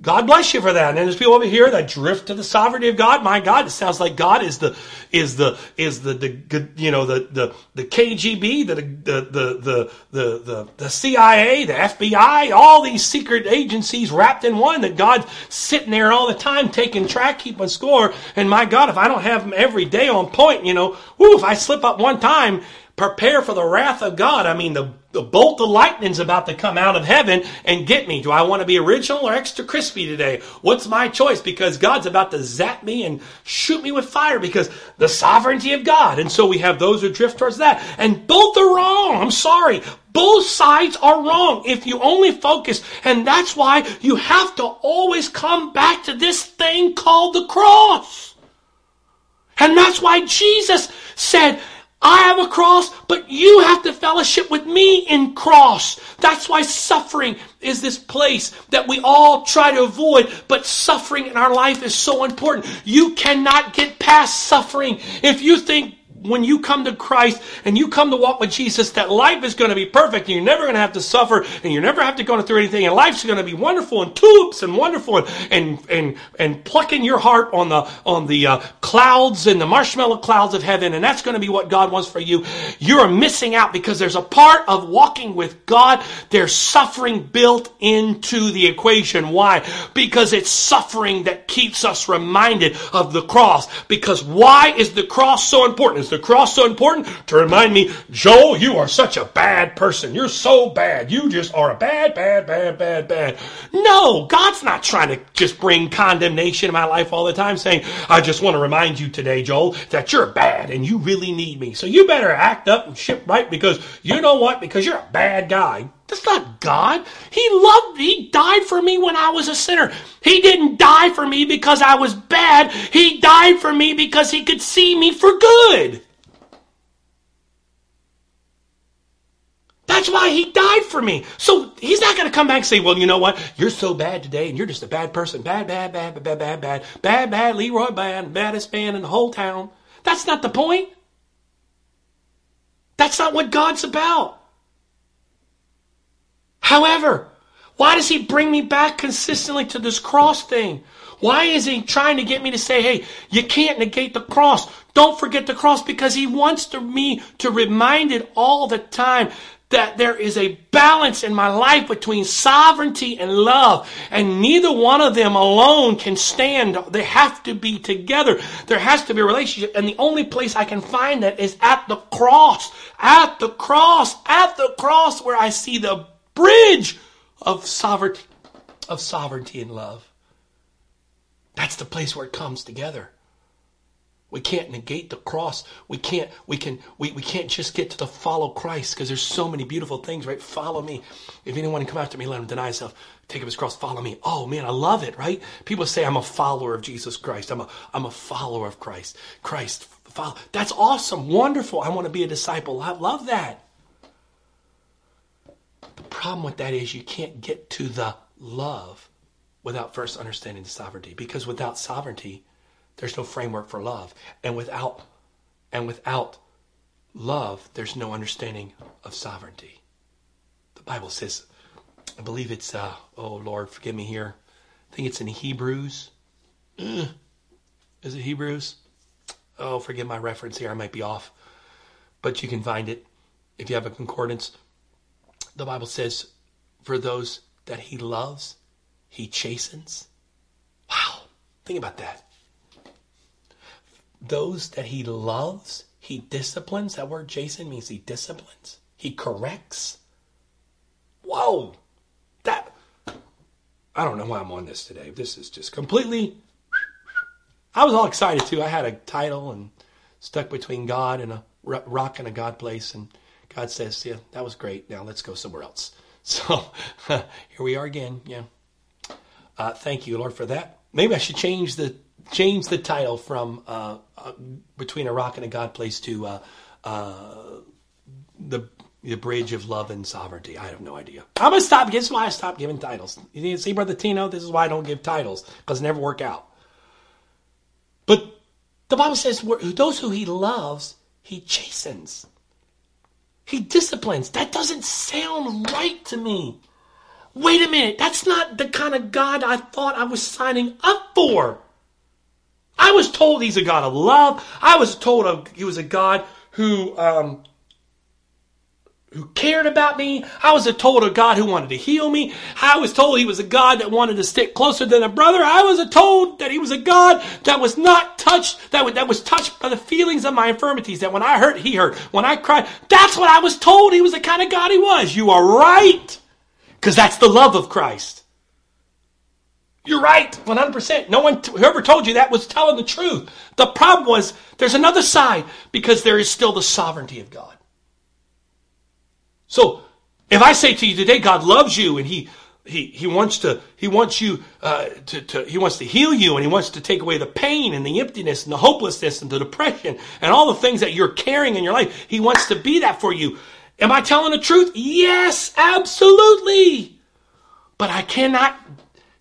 God bless you for that. And there's people over here that drift to the sovereignty of God. My God, it sounds like God is the is the is the, the you know the the the KGB, the the the the the the, CIA, the FBI, all these secret agencies wrapped in one. That God's sitting there all the time taking track, keeping score. And my God, if I don't have them every day on point, you know, whoo, if I slip up one time, prepare for the wrath of God. I mean the the bolt of lightning's about to come out of heaven and get me. Do I want to be original or extra crispy today? What's my choice? Because God's about to zap me and shoot me with fire because the sovereignty of God. And so we have those who drift towards that. And both are wrong. I'm sorry. Both sides are wrong if you only focus. And that's why you have to always come back to this thing called the cross. And that's why Jesus said, I have a cross, but you have to fellowship with me in cross. That's why suffering is this place that we all try to avoid, but suffering in our life is so important. You cannot get past suffering. If you think when you come to Christ and you come to walk with Jesus, that life is going to be perfect and you're never going to have to suffer and you're never have to go through anything and life's going to be wonderful and tulips and wonderful and, and, and, and plucking your heart on the, on the uh, clouds and the marshmallow clouds of heaven. And that's going to be what God wants for you. You're missing out because there's a part of walking with God. There's suffering built into the equation. Why? Because it's suffering that keeps us reminded of the cross. Because why is the cross so important? The cross so important? To remind me, Joel, you are such a bad person. You're so bad. You just are a bad, bad, bad, bad, bad. No, God's not trying to just bring condemnation in my life all the time saying, I just want to remind you today, Joel, that you're bad and you really need me. So you better act up and ship right because you know what? Because you're a bad guy. That's not God. He loved me. He died for me when I was a sinner. He didn't die for me because I was bad. He died for me because he could see me for good. That's why he died for me. So he's not going to come back and say, well, you know what? You're so bad today and you're just a bad person. Bad, bad, bad, bad, bad, bad, bad, bad, bad, Leroy bad, baddest man in the whole town. That's not the point. That's not what God's about. However, why does he bring me back consistently to this cross thing? Why is he trying to get me to say, hey, you can't negate the cross. Don't forget the cross because he wants to me to remind it all the time that there is a balance in my life between sovereignty and love, and neither one of them alone can stand. They have to be together. There has to be a relationship, and the only place I can find that is at the cross. At the cross. At the cross where I see the bridge of sovereignty, of sovereignty and love. That's the place where it comes together. We can't negate the cross. We can't, we can, we, we can't just get to the follow Christ because there's so many beautiful things, right? Follow me. If anyone come after me, let him deny himself. Take up his cross, follow me. Oh man, I love it, right? People say I'm a follower of Jesus Christ. I'm a, I'm a follower of Christ. Christ, follow. That's awesome. Wonderful. I want to be a disciple. I love that. The problem with that is you can't get to the love without first understanding the sovereignty. Because without sovereignty, there's no framework for love. And without and without love, there's no understanding of sovereignty. The Bible says, I believe it's, uh, oh Lord, forgive me here. I think it's in Hebrews. Is it Hebrews? Oh, forgive my reference here. I might be off. But you can find it if you have a concordance. The Bible says, for those that he loves, he chastens. Wow. Think about that. Those that he loves, he disciplines. That word chasten means he disciplines. He corrects. Whoa. That I don't know why I'm on this today. This is just completely I was all excited too. I had a title and stuck between God and a rock and a God place and God says, "Yeah, that was great. Now let's go somewhere else." So here we are again. Yeah. Uh, thank you, Lord, for that. Maybe I should change the change the title from uh, uh, between a rock and a God place to uh, uh, the the bridge of love and sovereignty. I have no idea. I'm gonna stop. This is why I stopped giving titles. You see, brother Tino, this is why I don't give titles because never work out. But the Bible says, those who He loves, He chastens. He disciplines. That doesn't sound right to me. Wait a minute. That's not the kind of God I thought I was signing up for. I was told he's a God of love. I was told he was a God who um, who cared about me. I was told a God who wanted to heal me. I was told he was a God that wanted to stick closer than a brother. I was told that he was a God that was not touched, that that was touched by the feelings of my infirmities, that when I hurt, he hurt. When I cried, that's what I was told he was the kind of God he was. You are right. Because that's the love of Christ. You're right, 100%. No one, whoever told you that was telling the truth. The problem was there's another side because there is still the sovereignty of God. So if I say to you today, God loves you and He he, he wants to he wants you uh, to, to he wants to heal you and he wants to take away the pain and the emptiness and the hopelessness and the depression and all the things that you're carrying in your life. He wants to be that for you. Am I telling the truth? Yes, absolutely. But I cannot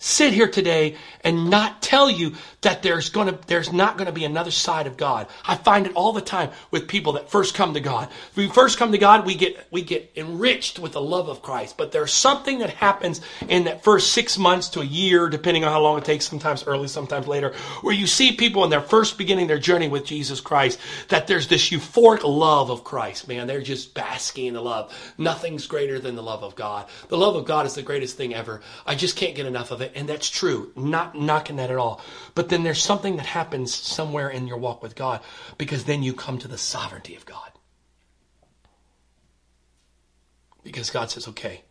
sit here today and not tell you that there's going to there's not going to be another side of God. I find it all the time with people that first come to God. If we first come to God, we get we get enriched with the love of Christ. But there's something that happens in that first 6 months to a year depending on how long it takes, sometimes early, sometimes later, where you see people in their first beginning their journey with Jesus Christ that there's this euphoric love of Christ. Man, they're just basking in the love. Nothing's greater than the love of God. The love of God is the greatest thing ever. I just can't get enough of it, and that's true. Not knocking that at all. But then there's something that happens somewhere in your walk with God because then you come to the sovereignty of God. Because God says, okay,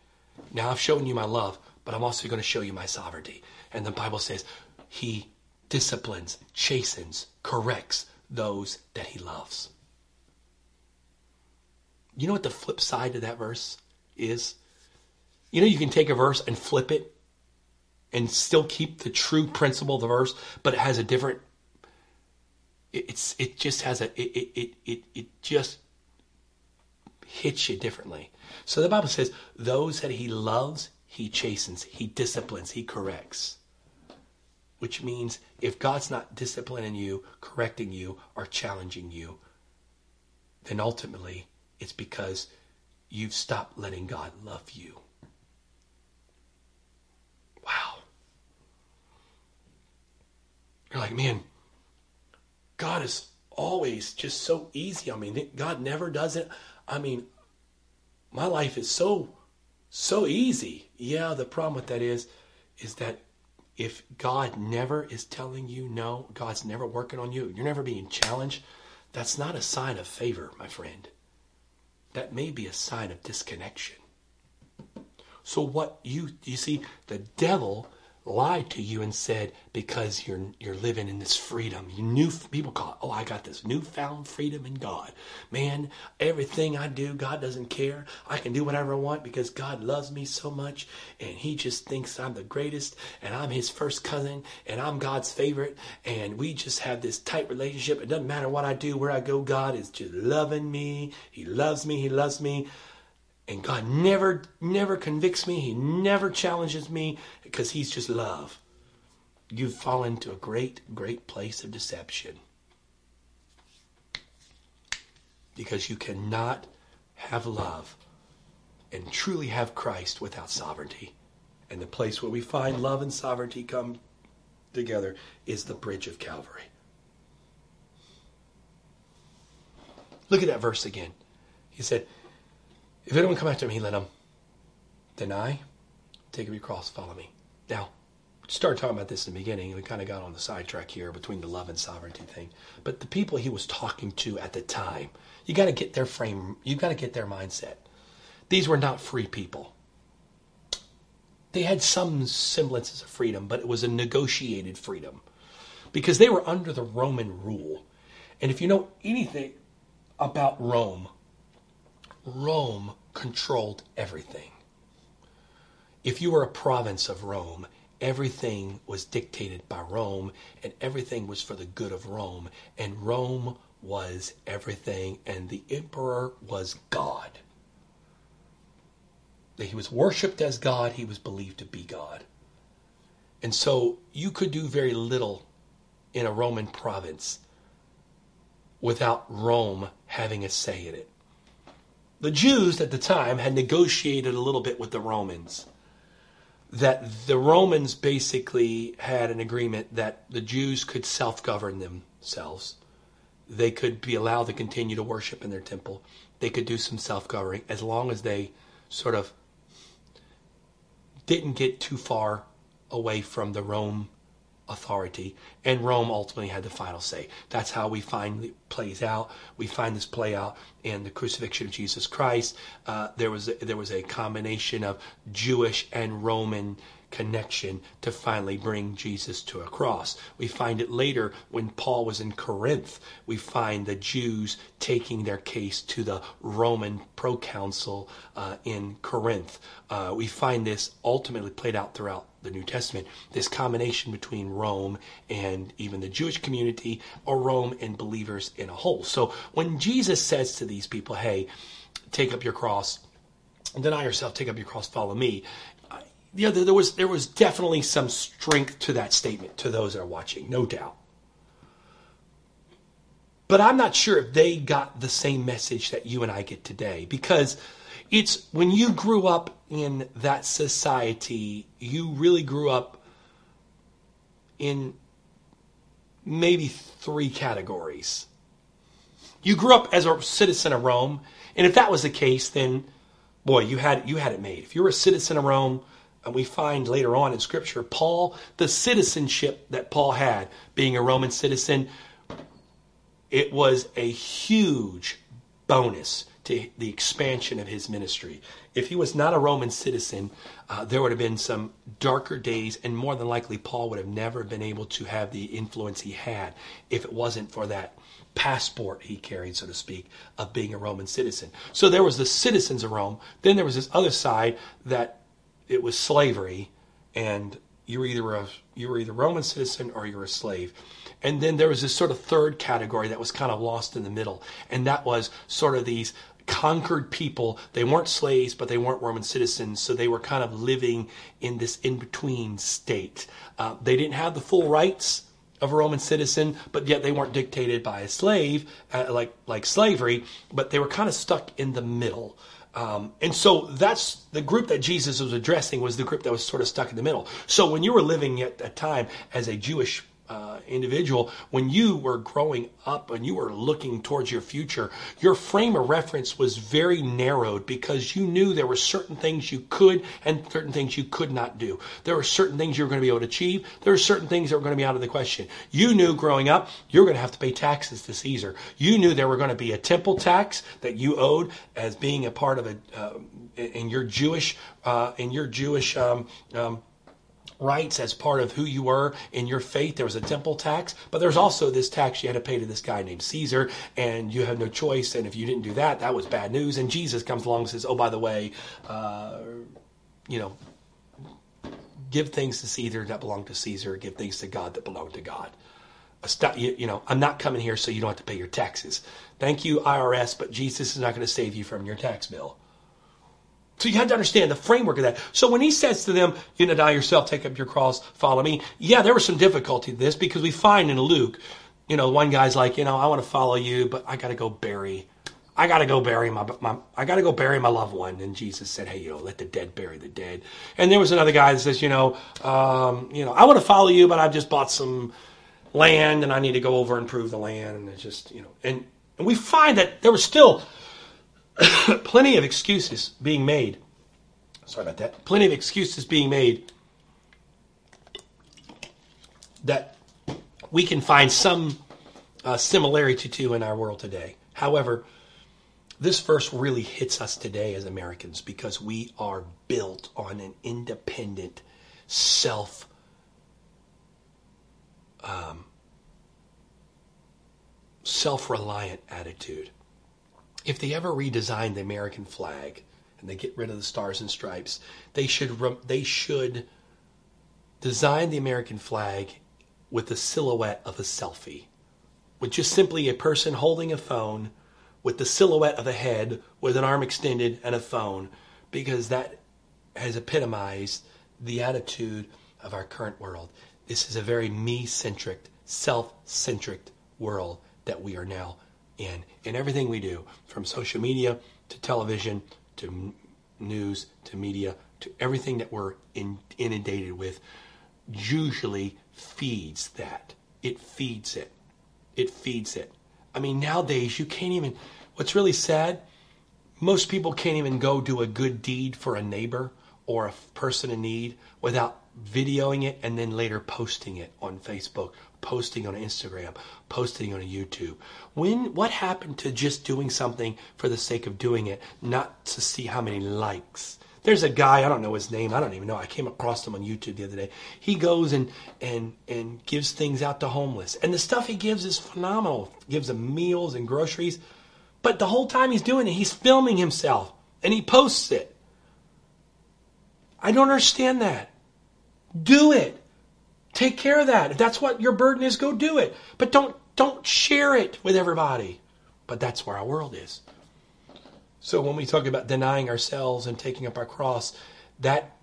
now I've shown you my love, but I'm also going to show you my sovereignty. And the Bible says, He disciplines, chastens, corrects those that He loves. You know what the flip side of that verse is? You know, you can take a verse and flip it and still keep the true principle of the verse, but it has a different. It's it just has a it it it it just hits you differently. So the Bible says, "Those that He loves, He chastens, He disciplines, He corrects." Which means if God's not disciplining you, correcting you, or challenging you, then ultimately it's because you've stopped letting God love you. You're like, man, God is always just so easy. I mean, God never does it. I mean, my life is so, so easy. Yeah, the problem with that is, is that if God never is telling you no, God's never working on you, you're never being challenged, that's not a sign of favor, my friend. That may be a sign of disconnection. So what you you see, the devil lied to you and said because you're you're living in this freedom. You new people call it oh i got this newfound freedom in god. Man everything i do god doesn't care. I can do whatever i want because god loves me so much and he just thinks i'm the greatest and i'm his first cousin and i'm god's favorite. And we just have this tight relationship. It doesn't matter what i do where i go god is just loving me. He loves me. He loves me and God never, never convicts me. He never challenges me because He's just love. You've fallen to a great, great place of deception. because you cannot have love and truly have Christ without sovereignty. And the place where we find love and sovereignty come together is the bridge of Calvary. Look at that verse again. He said, If anyone come after me, let him deny, take up your cross, follow me. Now, started talking about this in the beginning. We kind of got on the sidetrack here between the love and sovereignty thing. But the people he was talking to at the time, you got to get their frame, you got to get their mindset. These were not free people. They had some semblances of freedom, but it was a negotiated freedom because they were under the Roman rule. And if you know anything about Rome, Rome controlled everything. If you were a province of Rome, everything was dictated by Rome and everything was for the good of Rome. And Rome was everything, and the emperor was God. He was worshiped as God, he was believed to be God. And so you could do very little in a Roman province without Rome having a say in it. The Jews at the time had negotiated a little bit with the Romans that the Romans basically had an agreement that the Jews could self govern themselves. They could be allowed to continue to worship in their temple. They could do some self governing as long as they sort of didn't get too far away from the Rome authority, and Rome ultimately had the final say. That's how we find it plays out. We find this play out in the crucifixion of Jesus Christ. Uh, there was a, there was a combination of Jewish and Roman connection to finally bring Jesus to a cross. We find it later when Paul was in Corinth. We find the Jews taking their case to the Roman proconsul uh, in Corinth. Uh, we find this ultimately played out throughout the New Testament, this combination between Rome and even the Jewish community, or Rome and believers in a whole. So when Jesus says to these people, hey, take up your cross, deny yourself, take up your cross, follow me, yeah, there was there was definitely some strength to that statement to those that are watching, no doubt. But I'm not sure if they got the same message that you and I get today because it's when you grew up in that society, you really grew up in maybe three categories. You grew up as a citizen of Rome, and if that was the case, then boy, you had you had it made. If you were a citizen of Rome, we find later on in Scripture, Paul, the citizenship that Paul had, being a Roman citizen, it was a huge bonus to the expansion of his ministry. If he was not a Roman citizen, uh, there would have been some darker days, and more than likely, Paul would have never been able to have the influence he had if it wasn't for that passport he carried, so to speak, of being a Roman citizen. So there was the citizens of Rome. Then there was this other side that it was slavery, and you were either a you were either Roman citizen or you were a slave. And then there was this sort of third category that was kind of lost in the middle, and that was sort of these conquered people. They weren't slaves, but they weren't Roman citizens, so they were kind of living in this in between state. Uh, they didn't have the full rights of a Roman citizen, but yet they weren't dictated by a slave, uh, like like slavery. But they were kind of stuck in the middle. Um, and so that's the group that Jesus was addressing was the group that was sort of stuck in the middle. So when you were living at that time as a Jewish uh, individual, when you were growing up and you were looking towards your future, your frame of reference was very narrowed because you knew there were certain things you could and certain things you could not do. There were certain things you were going to be able to achieve. There were certain things that were going to be out of the question. You knew growing up you were going to have to pay taxes to Caesar. You knew there were going to be a temple tax that you owed as being a part of a uh, in your Jewish uh, in your Jewish um, um, rights as part of who you were in your faith. There was a temple tax, but there's also this tax you had to pay to this guy named Caesar, and you had no choice. And if you didn't do that, that was bad news. And Jesus comes along and says, "Oh, by the way, uh, you know." Give things to Caesar that belong to Caesar. Give things to God that belong to God. You know, I'm not coming here so you don't have to pay your taxes. Thank you, IRS, but Jesus is not going to save you from your tax bill. So you have to understand the framework of that. So when he says to them, you know, die yourself, take up your cross, follow me. Yeah, there was some difficulty to this because we find in Luke, you know, one guy's like, you know, I want to follow you, but I got to go bury I got to go bury my, my I got to go bury my loved one. And Jesus said, Hey, you know, let the dead bury the dead. And there was another guy that says, you know, um, you know, I want to follow you, but I've just bought some land and I need to go over and prove the land. And it's just, you know, and, and we find that there was still plenty of excuses being made. Sorry about that. Plenty of excuses being made that we can find some uh, similarity to in our world today. However, this verse really hits us today as Americans because we are built on an independent, self um, self reliant attitude. If they ever redesign the American flag and they get rid of the stars and stripes, they should they should design the American flag with the silhouette of a selfie, with just simply a person holding a phone with the silhouette of a head with an arm extended and a phone because that has epitomized the attitude of our current world. This is a very me centric, self centric world that we are now in. In everything we do, from social media to television to news to media to everything that we're in, inundated with, usually feeds that. It feeds it. It feeds it. I mean, nowadays you can't even. What's really sad, most people can't even go do a good deed for a neighbor or a person in need without videoing it and then later posting it on Facebook, posting on Instagram, posting on YouTube. When what happened to just doing something for the sake of doing it, not to see how many likes? There's a guy, I don't know his name, I don't even know. I came across him on YouTube the other day. He goes and and and gives things out to homeless. And the stuff he gives is phenomenal. Gives them meals and groceries. But the whole time he's doing it, he's filming himself and he posts it. I don't understand that. Do it. Take care of that. If that's what your burden is, go do it. But don't don't share it with everybody. But that's where our world is. So when we talk about denying ourselves and taking up our cross, that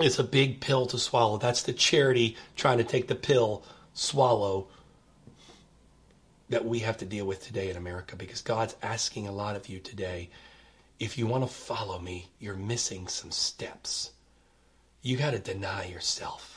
is a big pill to swallow. That's the charity trying to take the pill, swallow that we have to deal with today in America because God's asking a lot of you today if you want to follow me, you're missing some steps. You got to deny yourself.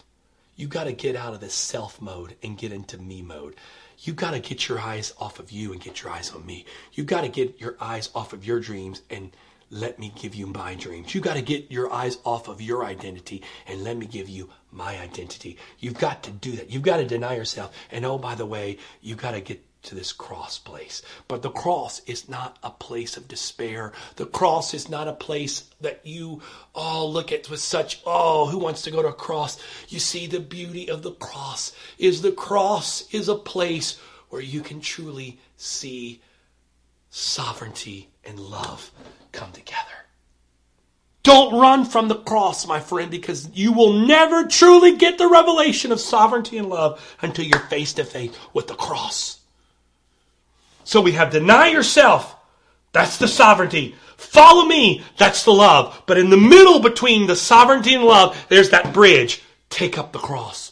You got to get out of this self mode and get into me mode. You got to get your eyes off of you and get your eyes on me. You got to get your eyes off of your dreams and let me give you my dreams. You got to get your eyes off of your identity and let me give you my identity. You've got to do that. You've got to deny yourself. And oh, by the way, you got to get to this cross place. But the cross is not a place of despair. The cross is not a place that you all oh, look at with such, oh, who wants to go to a cross? You see, the beauty of the cross is the cross is a place where you can truly see sovereignty and love come together. Don't run from the cross, my friend, because you will never truly get the revelation of sovereignty and love until you're face to face with the cross. So we have deny yourself. That's the sovereignty. Follow me. That's the love. But in the middle between the sovereignty and love, there's that bridge. Take up the cross.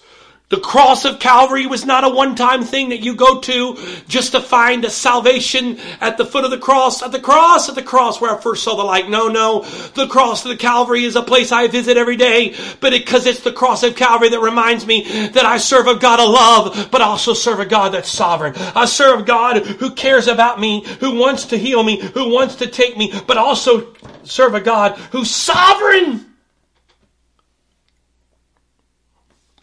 The cross of Calvary was not a one time thing that you go to just to find a salvation at the foot of the cross, at the cross, at the cross where I first saw the light. No, no. The cross of the Calvary is a place I visit every day, but because it, it's the cross of Calvary that reminds me that I serve a God of love, but also serve a God that's sovereign. I serve God who cares about me, who wants to heal me, who wants to take me, but also serve a God who's sovereign.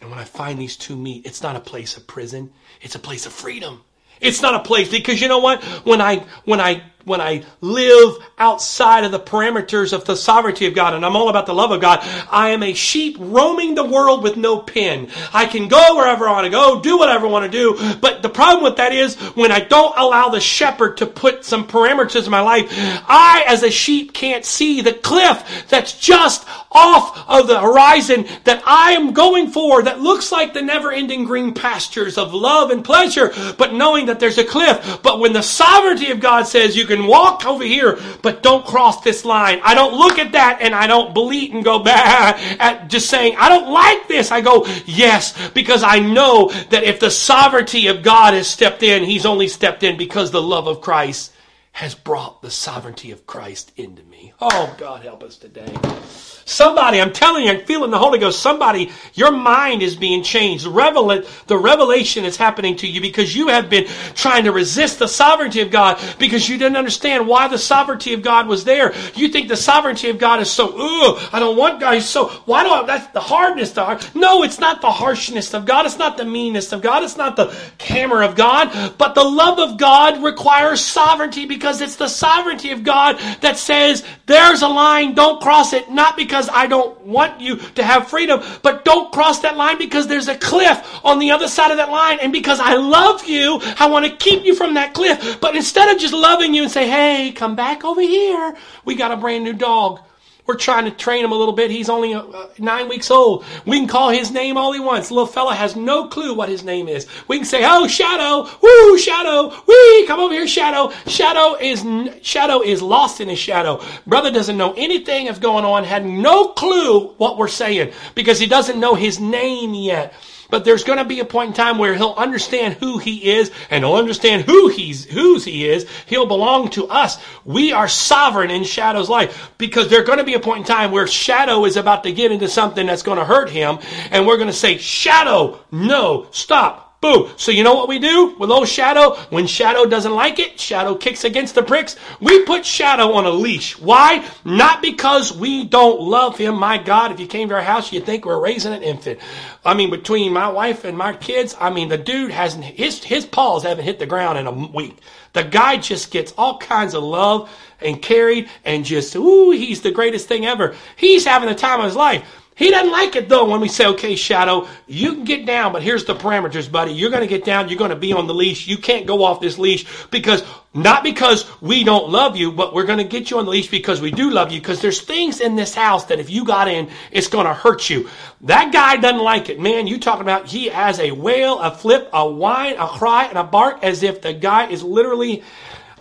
And when I find these two meet, it's not a place of prison, it's a place of freedom. It's not a place because you know what? When I when I when I live outside of the parameters of the sovereignty of God and I'm all about the love of God, I am a sheep roaming the world with no pen. I can go wherever I want to go, do whatever I want to do, but the problem with that is when I don't allow the shepherd to put some parameters in my life, I as a sheep can't see the cliff that's just off of the horizon that I am going for that looks like the never-ending green pastures of love and pleasure, but knowing that there's a cliff. But when the sovereignty of God says you can walk over here, but don't cross this line. I don't look at that and I don't bleat and go back at just saying, I don't like this. I go, yes, because I know that if the sovereignty of God has stepped in, He's only stepped in because the love of Christ has brought the sovereignty of Christ into me. Oh, God, help us today. Somebody, I'm telling you, I'm feeling the Holy Ghost. Somebody, your mind is being changed. Revel- the revelation is happening to you because you have been trying to resist the sovereignty of God because you didn't understand why the sovereignty of God was there. You think the sovereignty of God is so, ugh, I don't want God. So, why do I, that's the hardness. The hard, no, it's not the harshness of God. It's not the meanness of God. It's not the hammer of God. But the love of God requires sovereignty because it's the sovereignty of God that says, there's a line, don't cross it, not because because I don't want you to have freedom, but don't cross that line because there's a cliff on the other side of that line. And because I love you, I want to keep you from that cliff. But instead of just loving you and say, hey, come back over here, we got a brand new dog. We're trying to train him a little bit. He's only uh, nine weeks old. We can call his name all he wants. The little fella has no clue what his name is. We can say, "Oh, Shadow, woo, Shadow, wee, come over here, Shadow." Shadow is Shadow is lost in his shadow. Brother doesn't know anything that's going on. Had no clue what we're saying because he doesn't know his name yet. But there's going to be a point in time where he'll understand who he is and he'll understand who he's whose he is. He'll belong to us. We are sovereign in Shadow's life because there's going to be a point in time where Shadow is about to get into something that's going to hurt him and we're going to say, Shadow, no, stop. Boom. So you know what we do with old Shadow? When Shadow doesn't like it, Shadow kicks against the bricks. We put Shadow on a leash. Why? Not because we don't love him. My God, if you came to our house, you'd think we're raising an infant. I mean, between my wife and my kids, I mean, the dude hasn't, his, his paws haven't hit the ground in a week. The guy just gets all kinds of love and carried and just, ooh, he's the greatest thing ever. He's having the time of his life. He doesn't like it though when we say, okay, Shadow, you can get down, but here's the parameters, buddy. You're going to get down. You're going to be on the leash. You can't go off this leash because not because we don't love you, but we're going to get you on the leash because we do love you because there's things in this house that if you got in, it's going to hurt you. That guy doesn't like it. Man, you talking about he has a wail, a flip, a whine, a cry, and a bark as if the guy is literally,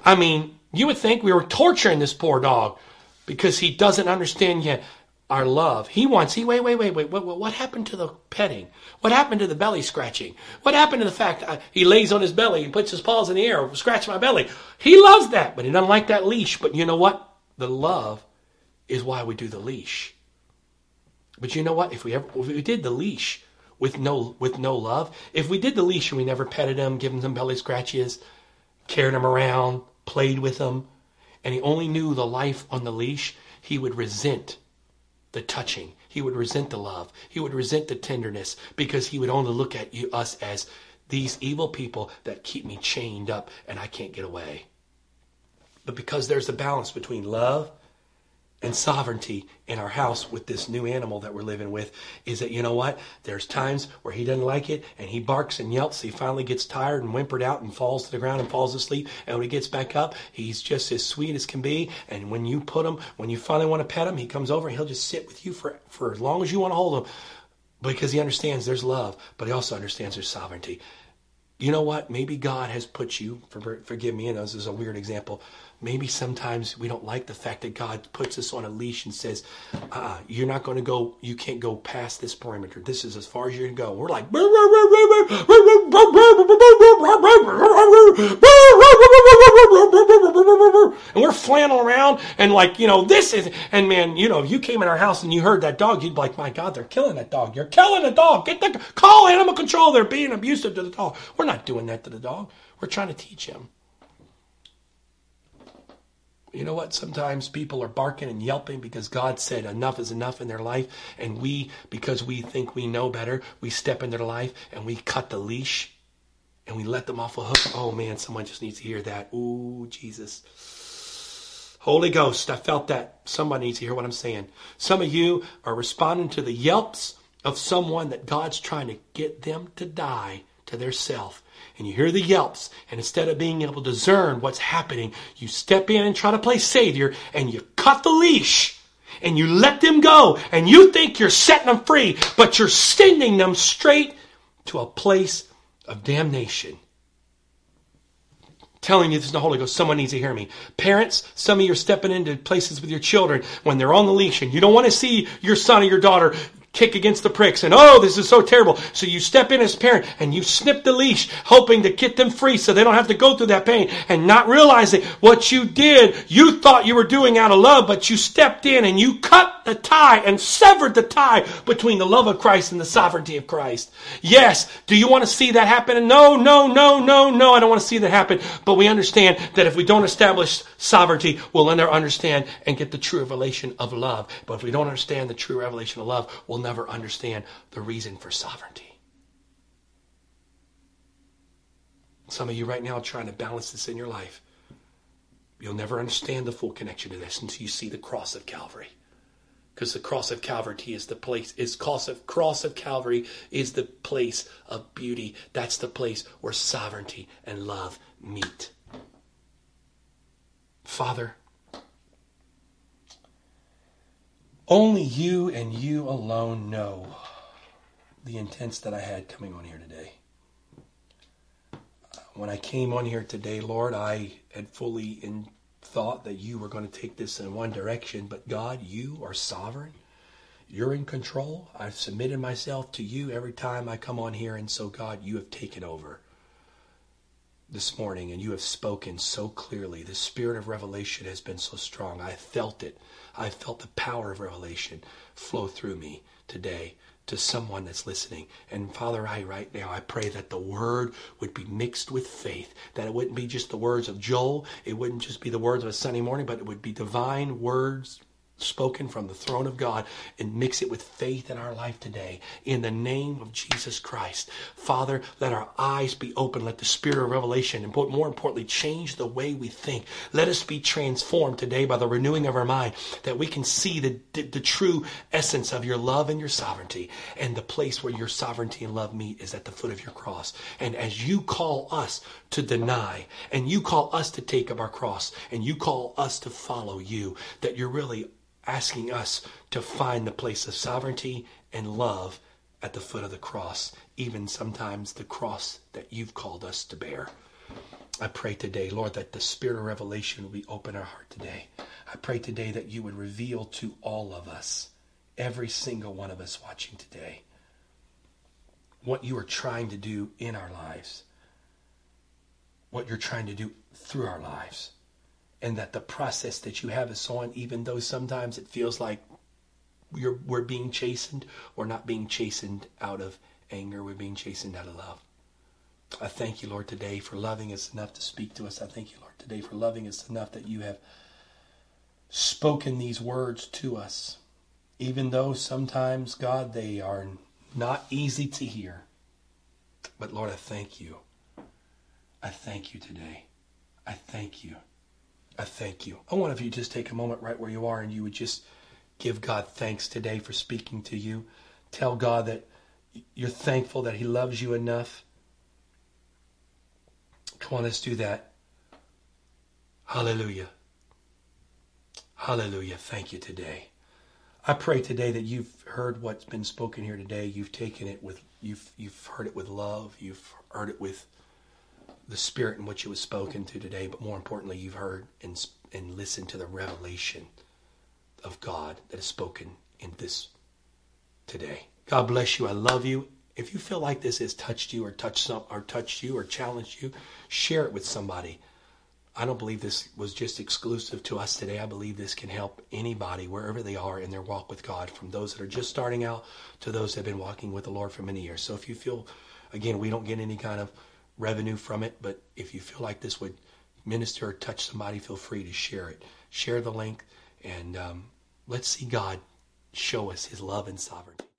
I mean, you would think we were torturing this poor dog because he doesn't understand yet our love. He wants, he, wait, wait, wait, wait, what, what happened to the petting? What happened to the belly scratching? What happened to the fact uh, he lays on his belly and puts his paws in the air, scratch my belly? He loves that, but he doesn't like that leash. But you know what? The love is why we do the leash. But you know what? If we ever, if we did the leash with no, with no love, if we did the leash and we never petted him, given him some belly scratches, carried him around, played with him, and he only knew the life on the leash, he would resent the touching. He would resent the love. He would resent the tenderness because he would only look at you, us as these evil people that keep me chained up and I can't get away. But because there's a balance between love and sovereignty in our house with this new animal that we're living with is that you know what? There's times where he doesn't like it and he barks and yelps. He finally gets tired and whimpered out and falls to the ground and falls asleep. And when he gets back up he's just as sweet as can be. And when you put him when you finally want to pet him he comes over and he'll just sit with you for for as long as you want to hold him because he understands there's love but he also understands there's sovereignty. You know what? Maybe god has put you for, forgive me and this is a weird example maybe sometimes we don't like the fact that God puts us on a leash and says, uh, you're not going to go, you can't go past this perimeter. This is as far as going to go. We're like, and we're flailing around and like, you know, this is, and man, you know, if you came in our house and you heard that dog, you'd be like, my God, they're killing that dog. You're killing the dog. Get the, call animal control. They're being abusive to the dog. We're not doing that to the dog. We're trying to teach him. You know what? Sometimes people are barking and yelping because God said enough is enough in their life. And we, because we think we know better, we step in their life and we cut the leash and we let them off a hook. Oh man, someone just needs to hear that. Ooh, Jesus. Holy Ghost, I felt that. Somebody needs to hear what I'm saying. Some of you are responding to the yelps of someone that God's trying to get them to die to their self and you hear the yelps, and instead of being able to discern what's happening, you step in and try to play Savior, and you cut the leash, and you let them go, and you think you're setting them free, but you're sending them straight to a place of damnation. Telling you this is the Holy Ghost. Someone needs to hear me. Parents, some of you are stepping into places with your children when they're on the leash and you don't want to see your son or your daughter kick against the pricks and oh, this is so terrible. So you step in as parent and you snip the leash, hoping to get them free so they don't have to go through that pain and not realizing what you did, you thought you were doing out of love, but you stepped in and you cut the tie and severed the tie between the love of Christ and the sovereignty of Christ. Yes, do you want to see that happen? No, no, no, no, no, I don't want to see that happen. But we understand that if we don't establish sovereignty, we'll never understand and get the true revelation of love. But if we don't understand the true revelation of love, we'll never understand the reason for sovereignty. Some of you right now are trying to balance this in your life. You'll never understand the full connection to this until you see the cross of Calvary. Because the cross of Calvary is the place, is cross of cross of Calvary is the place of beauty. That's the place where sovereignty and love meet. Father, only you and you alone know the intents that I had coming on here today. When I came on here today, Lord, I had fully in thought that you were going to take this in one direction, but God, you are sovereign. You're in control. I've submitted myself to you every time I come on here, and so, God, you have taken over this morning and you have spoken so clearly. The spirit of revelation has been so strong. I felt it. I felt the power of revelation flow through me today to someone that's listening. And Father, I right now, I pray that the word would be mixed with faith, that it wouldn't be just the words of Joel, it wouldn't just be the words of a Sunday morning, but it would be divine words spoken from the throne of God and mix it with faith in our life today. In the name of Jesus Christ. Father, let our eyes be open. Let the spirit of revelation, and more importantly, change the way we think. Let us be transformed today by the renewing of our mind that we can see the, the, the true essence of your love and your sovereignty. And the place where your sovereignty and love meet is at the foot of your cross. And as you call us to deny, and you call us to take up our cross, and you call us to follow you, that you're really asking us to find the place of sovereignty and love at the foot of the cross, even sometimes the cross that you've called us to bear. I pray today, Lord, that the spirit of revelation will be open our heart today. I pray today that you would reveal to all of us, every single one of us watching today, what you are trying to do in our lives, what you're trying to do through our lives and that the process that you have is so on, even though sometimes it feels like we're, we're being chastened, we're not being chastened out of anger, we're being chastened out of love. I thank you, Lord, today for loving us enough to speak to us. I thank you, Lord, today for loving us enough that you have spoken these words to us, even though sometimes, God, they are not easy to hear. But Lord, I thank you. I thank you today. I thank you. I thank you. I want if you just take a moment right where you are and you would just give God thanks today for speaking to you. Tell God that you're thankful that He loves you enough. Come on, let's do that. Hallelujah. Hallelujah. Thank you today. I pray today that you've heard what's been spoken here today. You've taken it with you've you've heard it with love. You've heard it with the spirit in which it was spoken to today, but more importantly, you've heard and, and listened to the revelation of God that is spoken in this today. God bless you. I love you. If you feel like this has touched you or touched some or touched you or challenged you, share it with somebody. I don't believe this was just exclusive to us today. I believe this can help anybody wherever they are in their walk with God, from those that are just starting out to those that have been walking with the Lord for many years. So if you feel, again, we don't get any kind of revenue from it, but if you feel like this would minister or touch somebody, feel free to share it. Share the link, and um, let's see God show us His love and sovereignty.